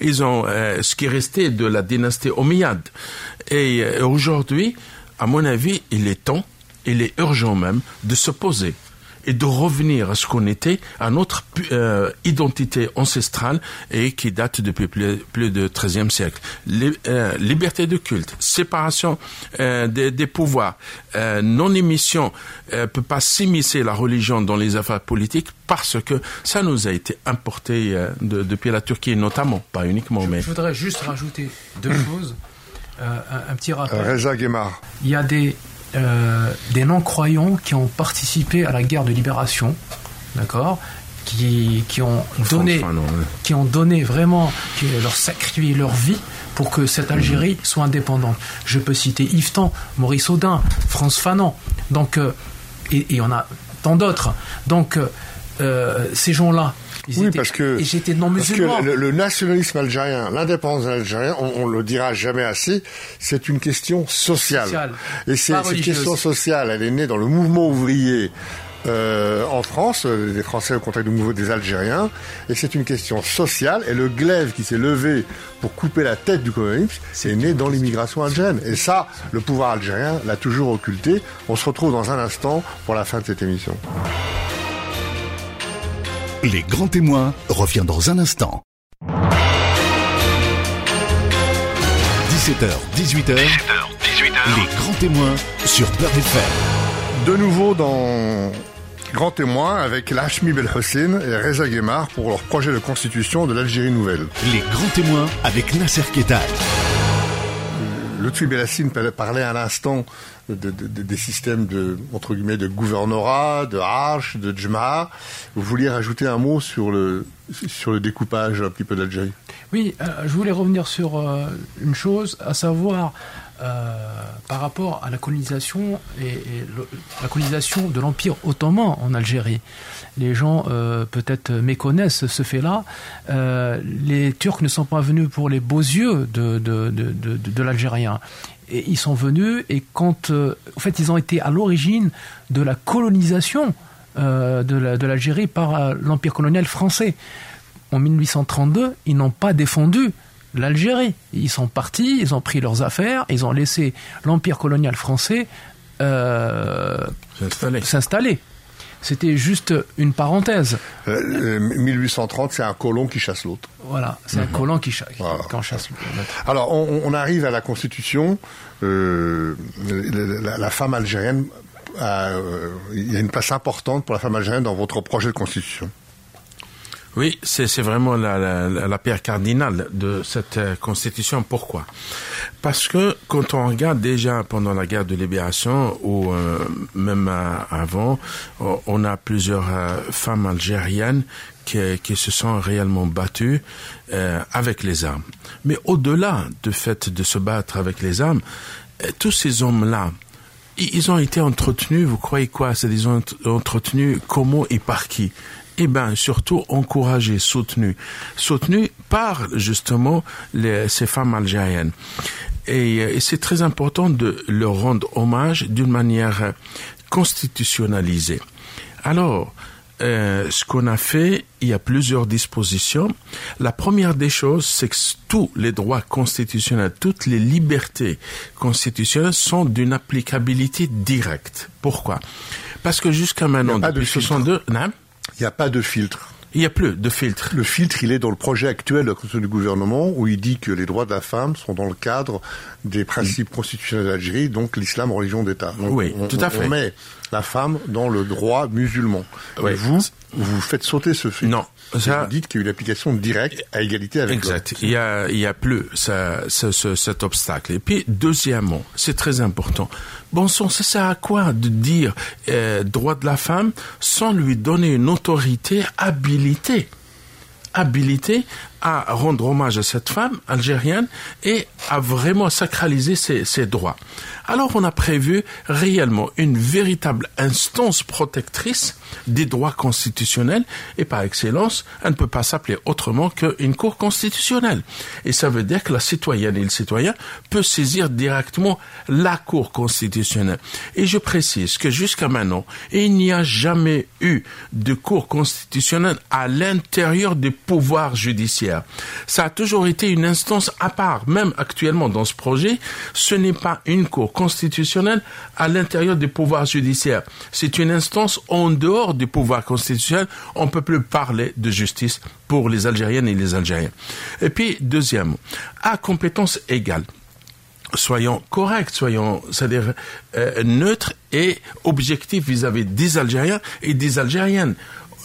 [SPEAKER 3] Ils ont euh, ce qui restait de la dynastie Omeyyade. Et euh, aujourd'hui, à mon avis, il est temps, il est urgent même, de se poser et de revenir à ce qu'on était, à notre euh, identité ancestrale et qui date depuis plus, plus de 13e siècle. Euh, liberté de culte, séparation euh, des, des, pouvoirs, non-émission, peut pas s'immiscer la religion dans les affaires politiques parce que ça nous a été importé de, depuis la Turquie notamment, pas uniquement. mais...
[SPEAKER 4] je voudrais juste rajouter deux choses. Euh, un, petit rappel.
[SPEAKER 2] Reza Guémard.
[SPEAKER 4] Il y a des, euh, des non-croyants qui ont participé à la guerre de libération, d'accord qui, qui, ont donné, qui ont donné vraiment, qui leur sacrifié leur vie pour que cette Algérie soit indépendante. Je peux citer Yvetan, Maurice Audin, France Fanon, donc, euh, et, et on a tant d'autres. Donc, ces gens-là,
[SPEAKER 2] oui, parce que, le, nationalisme algérien, l'indépendance algérienne, on, on, le dira jamais assez, c'est une question sociale. Et c'est cette question sociale, elle est née dans le mouvement ouvrier euh, en France, euh, les Français au contact du mouvement des Algériens, et c'est une question sociale. Et le glaive qui s'est levé pour couper la tête du communisme, c'est né dans l'immigration algérienne. Et ça, le pouvoir algérien l'a toujours occulté. On se retrouve dans un instant pour la fin de cette émission.
[SPEAKER 1] Les grands témoins revient dans un instant. 17h, 18h. 18h, Les grands témoins sur Beurre FM.
[SPEAKER 2] De nouveau dans Grands témoins avec Lachmi Belhossein et Reza Guémar pour leur projet de constitution de l'Algérie nouvelle.
[SPEAKER 1] Les grands témoins avec Nasser Ketal.
[SPEAKER 2] Lutfi Belassine parlait à l'instant de, des systèmes de, entre de gouvernorat, de Arch, de Djma. Vous vouliez rajouter un mot sur le, sur le découpage un petit peu d'Algérie
[SPEAKER 4] Oui, euh, je voulais revenir sur euh, une chose, à savoir euh, par rapport à la colonisation et, la colonisation de l'Empire ottoman en Algérie. Les gens peut-être méconnaissent ce fait-là. les Turcs ne sont pas venus pour les beaux yeux de, l'Algérien ils sont venus et quand, euh, en fait, ils ont été à l'origine de la colonisation euh, de l'Algérie par euh, l'empire colonial français. En 1832, ils n'ont pas défendu l'Algérie. Ils sont partis, ils ont pris leurs affaires, ils ont laissé l'empire colonial français s'installer. C'était juste une parenthèse.
[SPEAKER 2] 1830, euh, c'est un colon qui chasse l'autre.
[SPEAKER 4] Voilà, c'est un mhm. colon qui, chasse l'autre.
[SPEAKER 2] Alors, on, arrive à la Constitution. Euh, la, femme algérienne, euh, il y a une place importante pour la femme algérienne dans votre projet de Constitution.
[SPEAKER 3] Oui, c'est vraiment la, la, pierre cardinale de cette euh, constitution. Pourquoi? Parce que quand on regarde déjà pendant la guerre de libération ou euh, même euh, avant, on a plusieurs femmes algériennes qui, se sont réellement battues avec les armes. Mais au-delà du fait de se battre avec les armes, tous ces hommes-là, ils ont été entretenus, vous croyez quoi? C'est ils ont entretenus comment et par qui? Eh ben surtout encouragé, soutenu, soutenu par justement les, ces femmes algériennes. Et, et c'est très important de leur rendre hommage d'une manière constitutionnalisée. Alors, euh, ce qu'on a fait, il y a plusieurs dispositions. La première des choses, c'est que tous les droits constitutionnels, toutes les libertés constitutionnelles sont d'une applicabilité directe. Pourquoi? Parce que jusqu'à maintenant, depuis 62,
[SPEAKER 2] il n'y a pas de filtre.
[SPEAKER 3] Il n'y a plus de filtre.
[SPEAKER 2] Le filtre, il est dans le projet actuel du gouvernement où il dit que les droits de la femme sont dans le cadre des principes constitutionnels d'Algérie, donc l'islam religion d'État.
[SPEAKER 3] Oui, tout à fait.
[SPEAKER 2] On met la femme dans le droit musulman. Oui. Et vous, vous faites sauter ce filtre.
[SPEAKER 3] Non,
[SPEAKER 2] ça, vous dites qu'il y a une application directe à égalité avec
[SPEAKER 3] Exact. Il y a, il y a plus ça, ce, ce, cet obstacle. Et puis, deuxièmement, c'est très important. Bon sang, ça sert à quoi de dire euh, droit de la femme sans lui donner une autorité habilitée habilité à rendre hommage à cette femme algérienne et à vraiment sacraliser ses, ses droits? Alors on a prévu réellement une véritable instance protectrice des droits constitutionnels et par excellence, elle ne peut pas s'appeler autrement qu'une cour constitutionnelle. Et ça veut dire que la citoyenne et le citoyen peut saisir directement la cour constitutionnelle. Et je précise que jusqu'à maintenant, il n'y a jamais eu de cour constitutionnelle à l'intérieur du pouvoir judiciaire judiciaire. Ça a toujours été une instance à part. Même actuellement dans ce projet, ce n'est pas une cour constitutionnelle à l'intérieur du pouvoir judiciaire. C'est une instance en dehors du pouvoir constitutionnel. On ne peut plus parler de justice pour les Algériennes et les Algériens. Et puis, deuxième, à compétence égale soyons corrects, soyons, c'est-à-dire euh, neutres et objectifs vis-à-vis des Algériens et des Algériennes.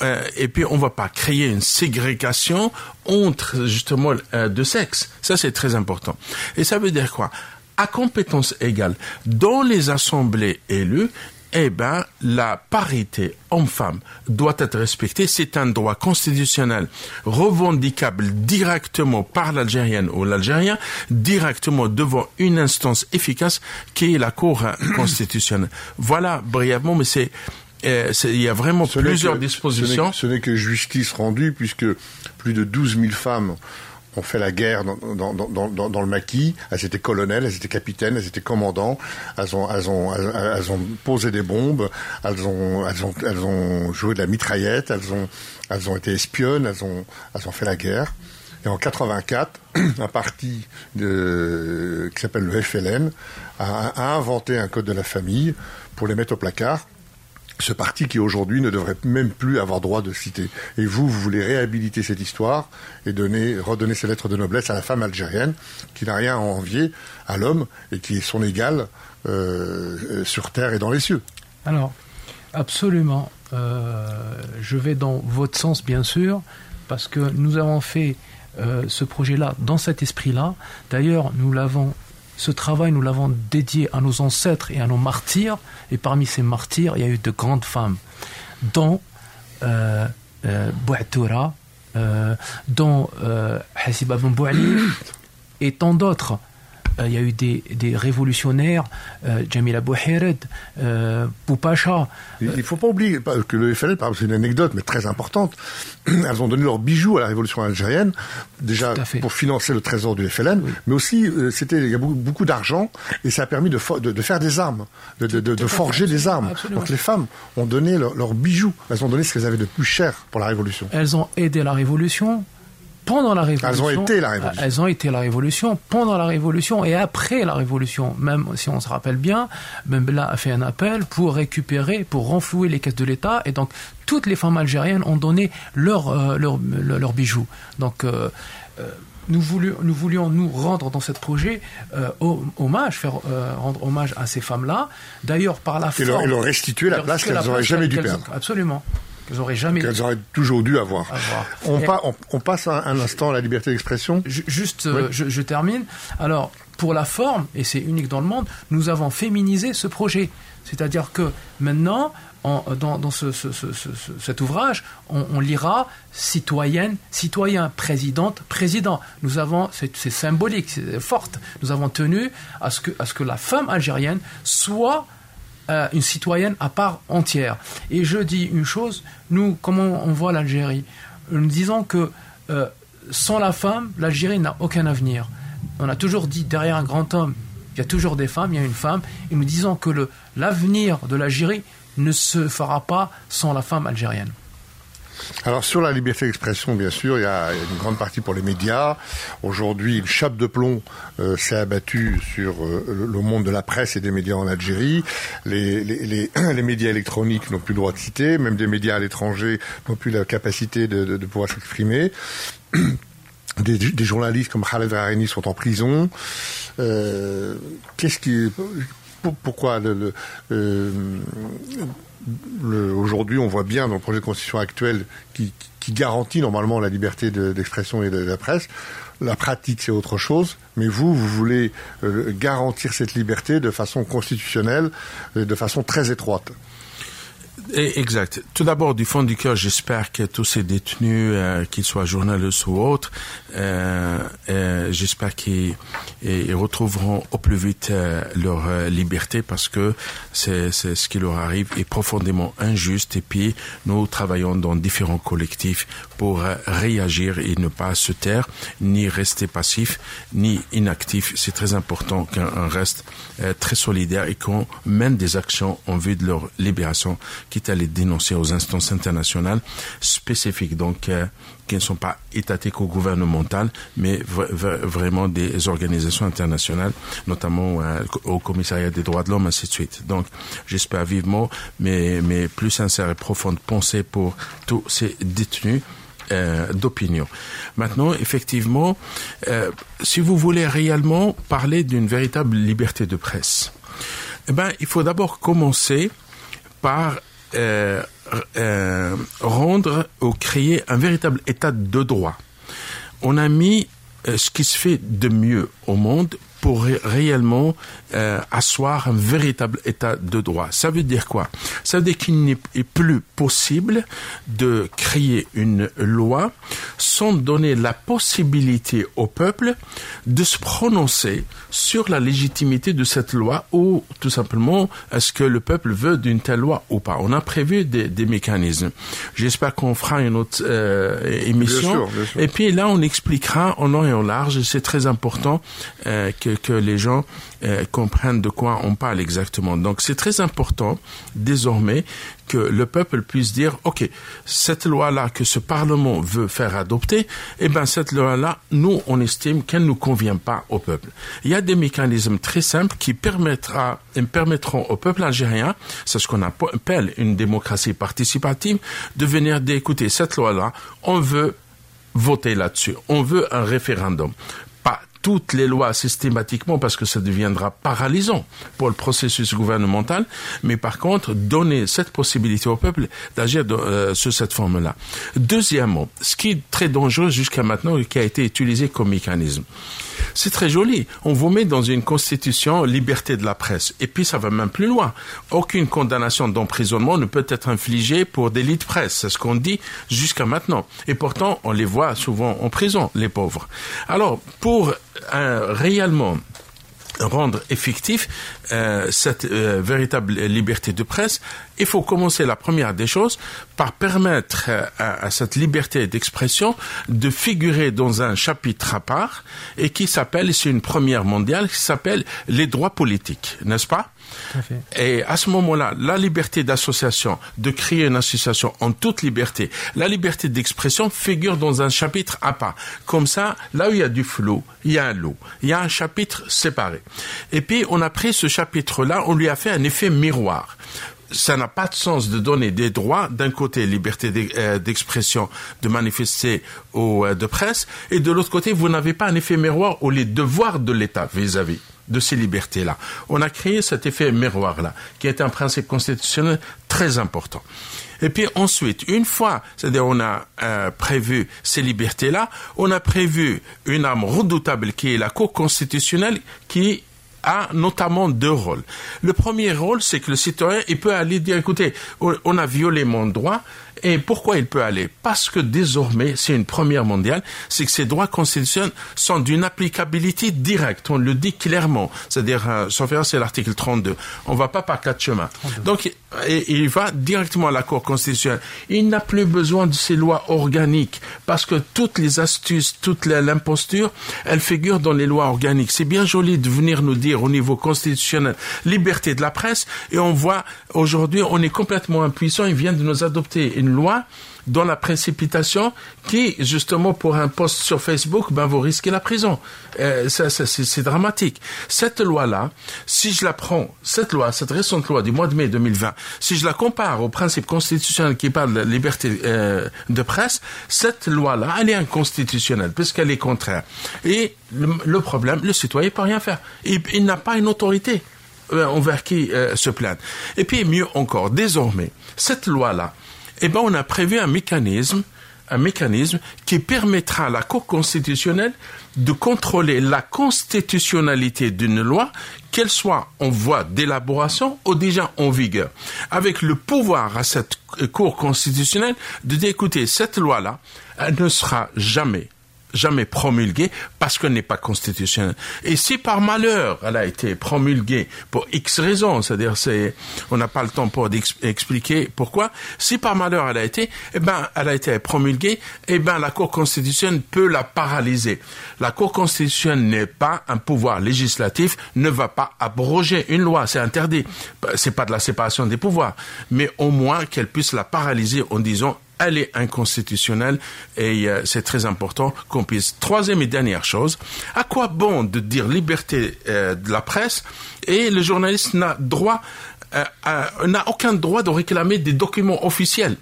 [SPEAKER 3] Euh, et puis on va pas créer une ségrégation entre justement euh, de sexe. Ça c'est très important. Et ça veut dire quoi? À compétence égale, dans les assemblées élues, eh ben, la parité homme-femme doit être respectée. C'est un droit constitutionnel revendicable directement par l'Algérienne ou l'Algérien, directement devant une instance efficace qui est la Cour constitutionnelle. Voilà brièvement, mais c'est euh, il y a vraiment plusieurs dispositions.
[SPEAKER 2] Ce n'est que justice rendue puisque plus de 12 000 femmes ont fait la guerre dans, dans, dans, dans, le maquis. Elles étaient colonels, elles étaient capitaines, elles étaient commandants. Elles ont, elles ont, elles, ont posé des bombes. Elles ont, elles ont, elles ont joué de la mitraillette. Elles ont, elles ont été espionnes. Elles ont, elles ont fait la guerre. Et en 84, un parti de, qui s'appelle le FLN a, a inventé un code de la famille pour les mettre au placard ce parti qui aujourd'hui ne devrait même plus avoir droit de citer. Et vous, vous voulez réhabiliter cette histoire et donner, redonner ses lettres de noblesse à la femme algérienne qui n'a rien à envier à l'homme et qui est son égal euh, sur terre et dans les cieux.
[SPEAKER 4] Alors, absolument. Euh, je vais dans votre sens, bien sûr, parce que nous avons fait euh, ce projet-là dans cet esprit-là. D'ailleurs, nous l'avons ce travail, nous l'avons dédié à nos ancêtres et à nos martyrs. Et parmi ces martyrs, il y a eu de grandes femmes, dont euh, euh, euh dont Hassiba et tant d'autres. Euh, il y a eu des, des révolutionnaires, euh, Jamila Bouhired, euh, Poupacha.
[SPEAKER 2] Il ne faut pas oublier que le FLN, c'est une anecdote, mais très importante, elles ont donné leurs bijoux à la révolution algérienne, déjà pour financer le trésor du FLN, mais aussi, c'était, il y a beaucoup, d'argent, et ça a permis de, de, faire des armes, de, de forger des armes. Donc les femmes ont donné leurs bijoux, elles ont donné ce qu'elles avaient de plus cher pour la révolution.
[SPEAKER 4] Elles ont aidé la révolution, pendant la Révolution.
[SPEAKER 2] Elles ont été la Révolution.
[SPEAKER 4] Elles ont été la Révolution, pendant la Révolution et après la Révolution. Même si on se rappelle bien, Bembla a fait un appel pour récupérer, pour renflouer les caisses de l'État. Et donc, toutes les femmes algériennes ont donné leurs euh, leur, leur, bijoux. Donc, euh, euh, nous, voulions, nous voulions nous rendre dans ce projet hommage, faire rendre hommage à ces femmes-là. D'ailleurs, par la
[SPEAKER 2] et forme, leur, restituer la place qu'elles n'auraient jamais dû perdre.
[SPEAKER 4] Absolument qu'elles auraient jamais.
[SPEAKER 2] Qu'elles auraient toujours dû avoir. On, on, passe un, instant à la liberté d'expression.
[SPEAKER 4] Juste, euh, je, termine. Alors, pour la forme, et c'est unique dans le monde, nous avons féminisé ce projet. C'est-à-dire que maintenant, dans, ce, cet ouvrage, on, lira citoyenne, citoyen, présidente, président. Nous avons, c'est symbolique, c'est forte. Nous avons tenu à ce que, à ce que la femme algérienne soit une citoyenne à part entière. Et je dis une chose, nous, comment on voit l'Algérie? Nous disons que euh, sans la femme, l'Algérie n'a aucun avenir. On a toujours dit, derrière un grand homme, il y a toujours des femmes, il y a une femme, et nous disons que l'avenir de l'Algérie ne se fera pas sans la femme algérienne.
[SPEAKER 2] Alors sur la liberté d'expression, bien sûr, il y a une grande partie pour les médias. Aujourd'hui, une chape de plomb euh, s'est abattue sur euh, le monde de la presse et des médias en Algérie. Les, médias électroniques n'ont plus le droit de citer, même des médias à l'étranger n'ont plus la capacité de, pouvoir s'exprimer. Des, journalistes comme Khaled Raheni sont en prison. Euh, Qu'est-ce qui, pourquoi le, aujourd'hui, on voit bien dans le projet de constitution actuel qui, garantit normalement la liberté d'expression et de, la presse. La pratique, c'est autre chose, mais vous, vous voulez euh, garantir cette liberté de façon constitutionnelle, de façon très étroite.
[SPEAKER 3] Exact. Tout d'abord, du fond du cœur, j'espère que tous ces détenus, euh, qu'ils soient journalistes ou autres, euh, euh, j'espère qu'ils retrouveront au plus vite leur liberté parce que c'est ce qui leur arrive est profondément injuste. Et puis, nous travaillons dans différents collectifs pour réagir et ne pas se taire, ni rester passif, ni inactif. C'est très important qu'on reste très solidaire et qu'on mène des actions en vue de leur libération qui quitte à les dénoncer aux instances internationales spécifiques, donc euh, qui ne sont pas étatiques ou gouvernementales, mais vraiment des organisations internationales, notamment euh, au commissariat des droits de l'homme, ainsi de suite. Donc, j'espère vivement mes, mes plus sincères et profondes pensées pour tous ces détenus euh, d'opinion. Maintenant, effectivement, euh, si vous voulez réellement parler d'une véritable liberté de presse, eh ben, il faut d'abord commencer par euh, rendre ou créer un véritable état de droit. On a mis ce qui se fait de mieux au monde pour réellement euh, asseoir un véritable état de droit. Ça veut dire quoi? Ça veut dire qu'il n'est plus possible de créer une loi sans donner la possibilité au peuple de se prononcer sur la légitimité de cette loi ou tout simplement est-ce que le peuple veut d'une telle loi ou pas? On a prévu des, des mécanismes. J'espère qu'on fera une autre euh, émission. Et puis là, on expliquera en long et en large. C'est très important euh, que, que les gens euh, comprennent de quoi on parle exactement. Donc c'est très important désormais que le peuple puisse dire, OK, cette loi-là que ce Parlement veut faire adopter, eh ben cette loi-là, nous, on estime qu'elle ne convient pas au peuple. Il y a des mécanismes très simples qui permettra, permettront au peuple algérien, c'est ce qu'on appelle une démocratie participative, de venir d'écouter cette loi-là, on veut voter là-dessus. On veut un référendum toutes les lois systématiquement parce que ça deviendra paralysant pour le processus gouvernemental, mais par contre donner cette possibilité au peuple d'agir euh, sur cette forme-là. Deuxièmement, ce qui est très dangereux jusqu'à maintenant et qui a été utilisé comme mécanisme, c'est très joli. On vous met dans une constitution liberté de la presse. Et puis ça va même plus loin. Aucune condamnation d'emprisonnement ne peut être infligée pour délit de presse. C'est ce qu'on dit jusqu'à maintenant. Et pourtant, on les voit souvent en prison, les pauvres. Alors, pour euh, réellement rendre effectif euh, cette euh, véritable liberté de presse, il faut commencer la première des choses par permettre euh, à, cette liberté d'expression de figurer dans un chapitre à part et qui s'appelle, c'est une première mondiale, qui s'appelle les droits politiques, n'est-ce pas? Et à ce moment-là, la liberté d'association, de créer une association en toute liberté, la liberté d'expression figure dans un chapitre à part. Comme ça, là où il y a du flou, il y a un lot. Il y a un chapitre séparé. Et puis, on a pris ce chapitre-là, on lui a fait un effet miroir ça n'a pas de sens de donner des droits, d'un côté liberté euh, d'expression, de manifester ou euh, de presse, et de l'autre côté, vous n'avez pas un effet miroir ou les devoirs de l'État vis-à-vis de ces libertés-là. On a créé cet effet miroir-là, qui est un principe constitutionnel très important. Et puis ensuite, une fois, c'est-à-dire on a euh, prévu ces libertés-là, on a prévu une arme redoutable qui est la Cour constitutionnelle qui a notamment deux rôles. Le premier rôle, c'est que le citoyen, il peut aller dire, écoutez, on a violé mon droit, et pourquoi il peut aller? Parce que désormais, c'est une première mondiale, c'est que ces droits constitutionnels sont d'une applicabilité directe. On le dit clairement. C'est-à-dire, euh, sauf c'est l'article 32. On va pas par quatre chemins. Donc, il va directement à la Cour constitutionnelle. Il n'a plus besoin de ces lois organiques parce que toutes les astuces, toute l'imposture, elles figurent dans les lois organiques. C'est bien joli de venir nous dire au niveau constitutionnel liberté de la presse et on voit aujourd'hui, on est complètement impuissant. Ils viennent de nous adopter loi dans la précipitation qui, justement, pour un post sur Facebook, ben, vous risquez la prison. Euh, c'est dramatique. Cette loi-là, si je la prends, cette loi, cette récente loi du mois de mai 2020, si je la compare au principe constitutionnel qui parle de la liberté euh, de presse, cette loi-là, elle est inconstitutionnelle puisqu'elle est contraire. Et le, problème, le citoyen peut rien faire. Il, il n'a pas une autorité euh, envers qui se plaindre. Et puis mieux encore, désormais, cette loi-là, eh ben, on a prévu un mécanisme, un mécanisme qui permettra à la Cour constitutionnelle de contrôler la constitutionnalité d'une loi, qu'elle soit en voie d'élaboration ou déjà en vigueur, avec le pouvoir à cette Cour constitutionnelle de dire, écoutez, cette loi-là, elle ne sera jamais jamais promulguée parce qu'elle n'est pas constitutionnelle. Et si par malheur elle a été promulguée pour X raisons, c'est-à-dire c'est, on n'a pas le temps pour expliquer pourquoi, si par malheur elle a été, eh ben, elle a été promulguée, eh ben, la Cour constitutionnelle peut la paralyser. La Cour constitutionnelle n'est pas un pouvoir législatif, ne va pas abroger une loi, c'est interdit. C'est pas de la séparation des pouvoirs, mais au moins qu'elle puisse la paralyser en disant elle est inconstitutionnelle et euh, c'est très important qu'on puisse. Troisième et dernière chose, à quoi bon de dire liberté euh, de la presse et le journaliste n'a droit, euh, n'a aucun droit de réclamer des documents officiels?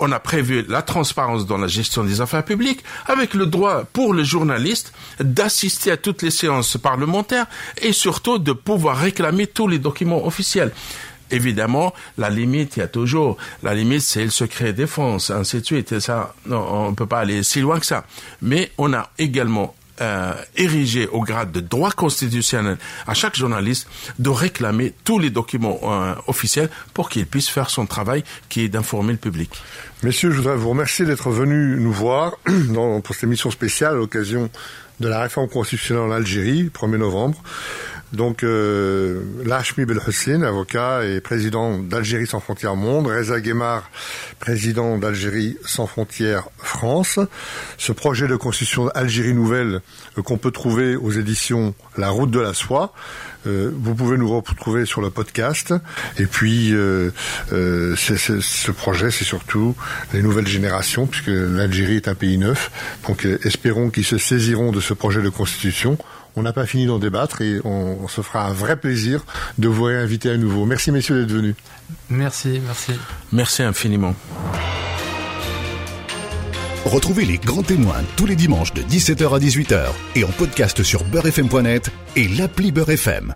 [SPEAKER 3] On a prévu la transparence dans la gestion des affaires publiques, avec le droit pour le journaliste d'assister à toutes les séances parlementaires et surtout de pouvoir réclamer tous les documents officiels. Évidemment, la limite, il y a toujours, la limite, c'est le secret défense, ainsi de suite. Et ça, on ne peut pas aller si loin que ça. Mais on a également euh, érigé au grade de droit constitutionnel à chaque journaliste de réclamer tous les documents euh, officiels pour qu'il puisse faire son travail qui est d'informer le public.
[SPEAKER 2] Messieurs, je voudrais vous remercier d'être venus nous voir dans, pour cette émission spéciale à l'occasion de la réforme constitutionnelle en Algérie, 1er novembre. Donc, euh, Lachmi Belhussein, avocat et président d'Algérie sans frontières monde, Reza Guémar, président d'Algérie sans frontières France. Ce projet de constitution Algérie nouvelle euh, qu'on peut trouver aux éditions La Route de la Soie. Euh, vous pouvez nous retrouver sur le podcast. Et puis, euh, euh ce projet, c'est surtout les nouvelles générations, puisque l'Algérie est un pays neuf. Donc, espérons qu'ils se saisiront de ce projet de constitution on n'a pas fini d'en débattre et on, se fera un vrai plaisir de vous réinviter à nouveau. Merci messieurs d'être venus.
[SPEAKER 4] Merci, merci.
[SPEAKER 3] Merci infiniment.
[SPEAKER 1] Retrouvez les grands témoins tous les dimanches de 17h à 18h et en podcast sur beurrefm.net et l'appli Beurrefm.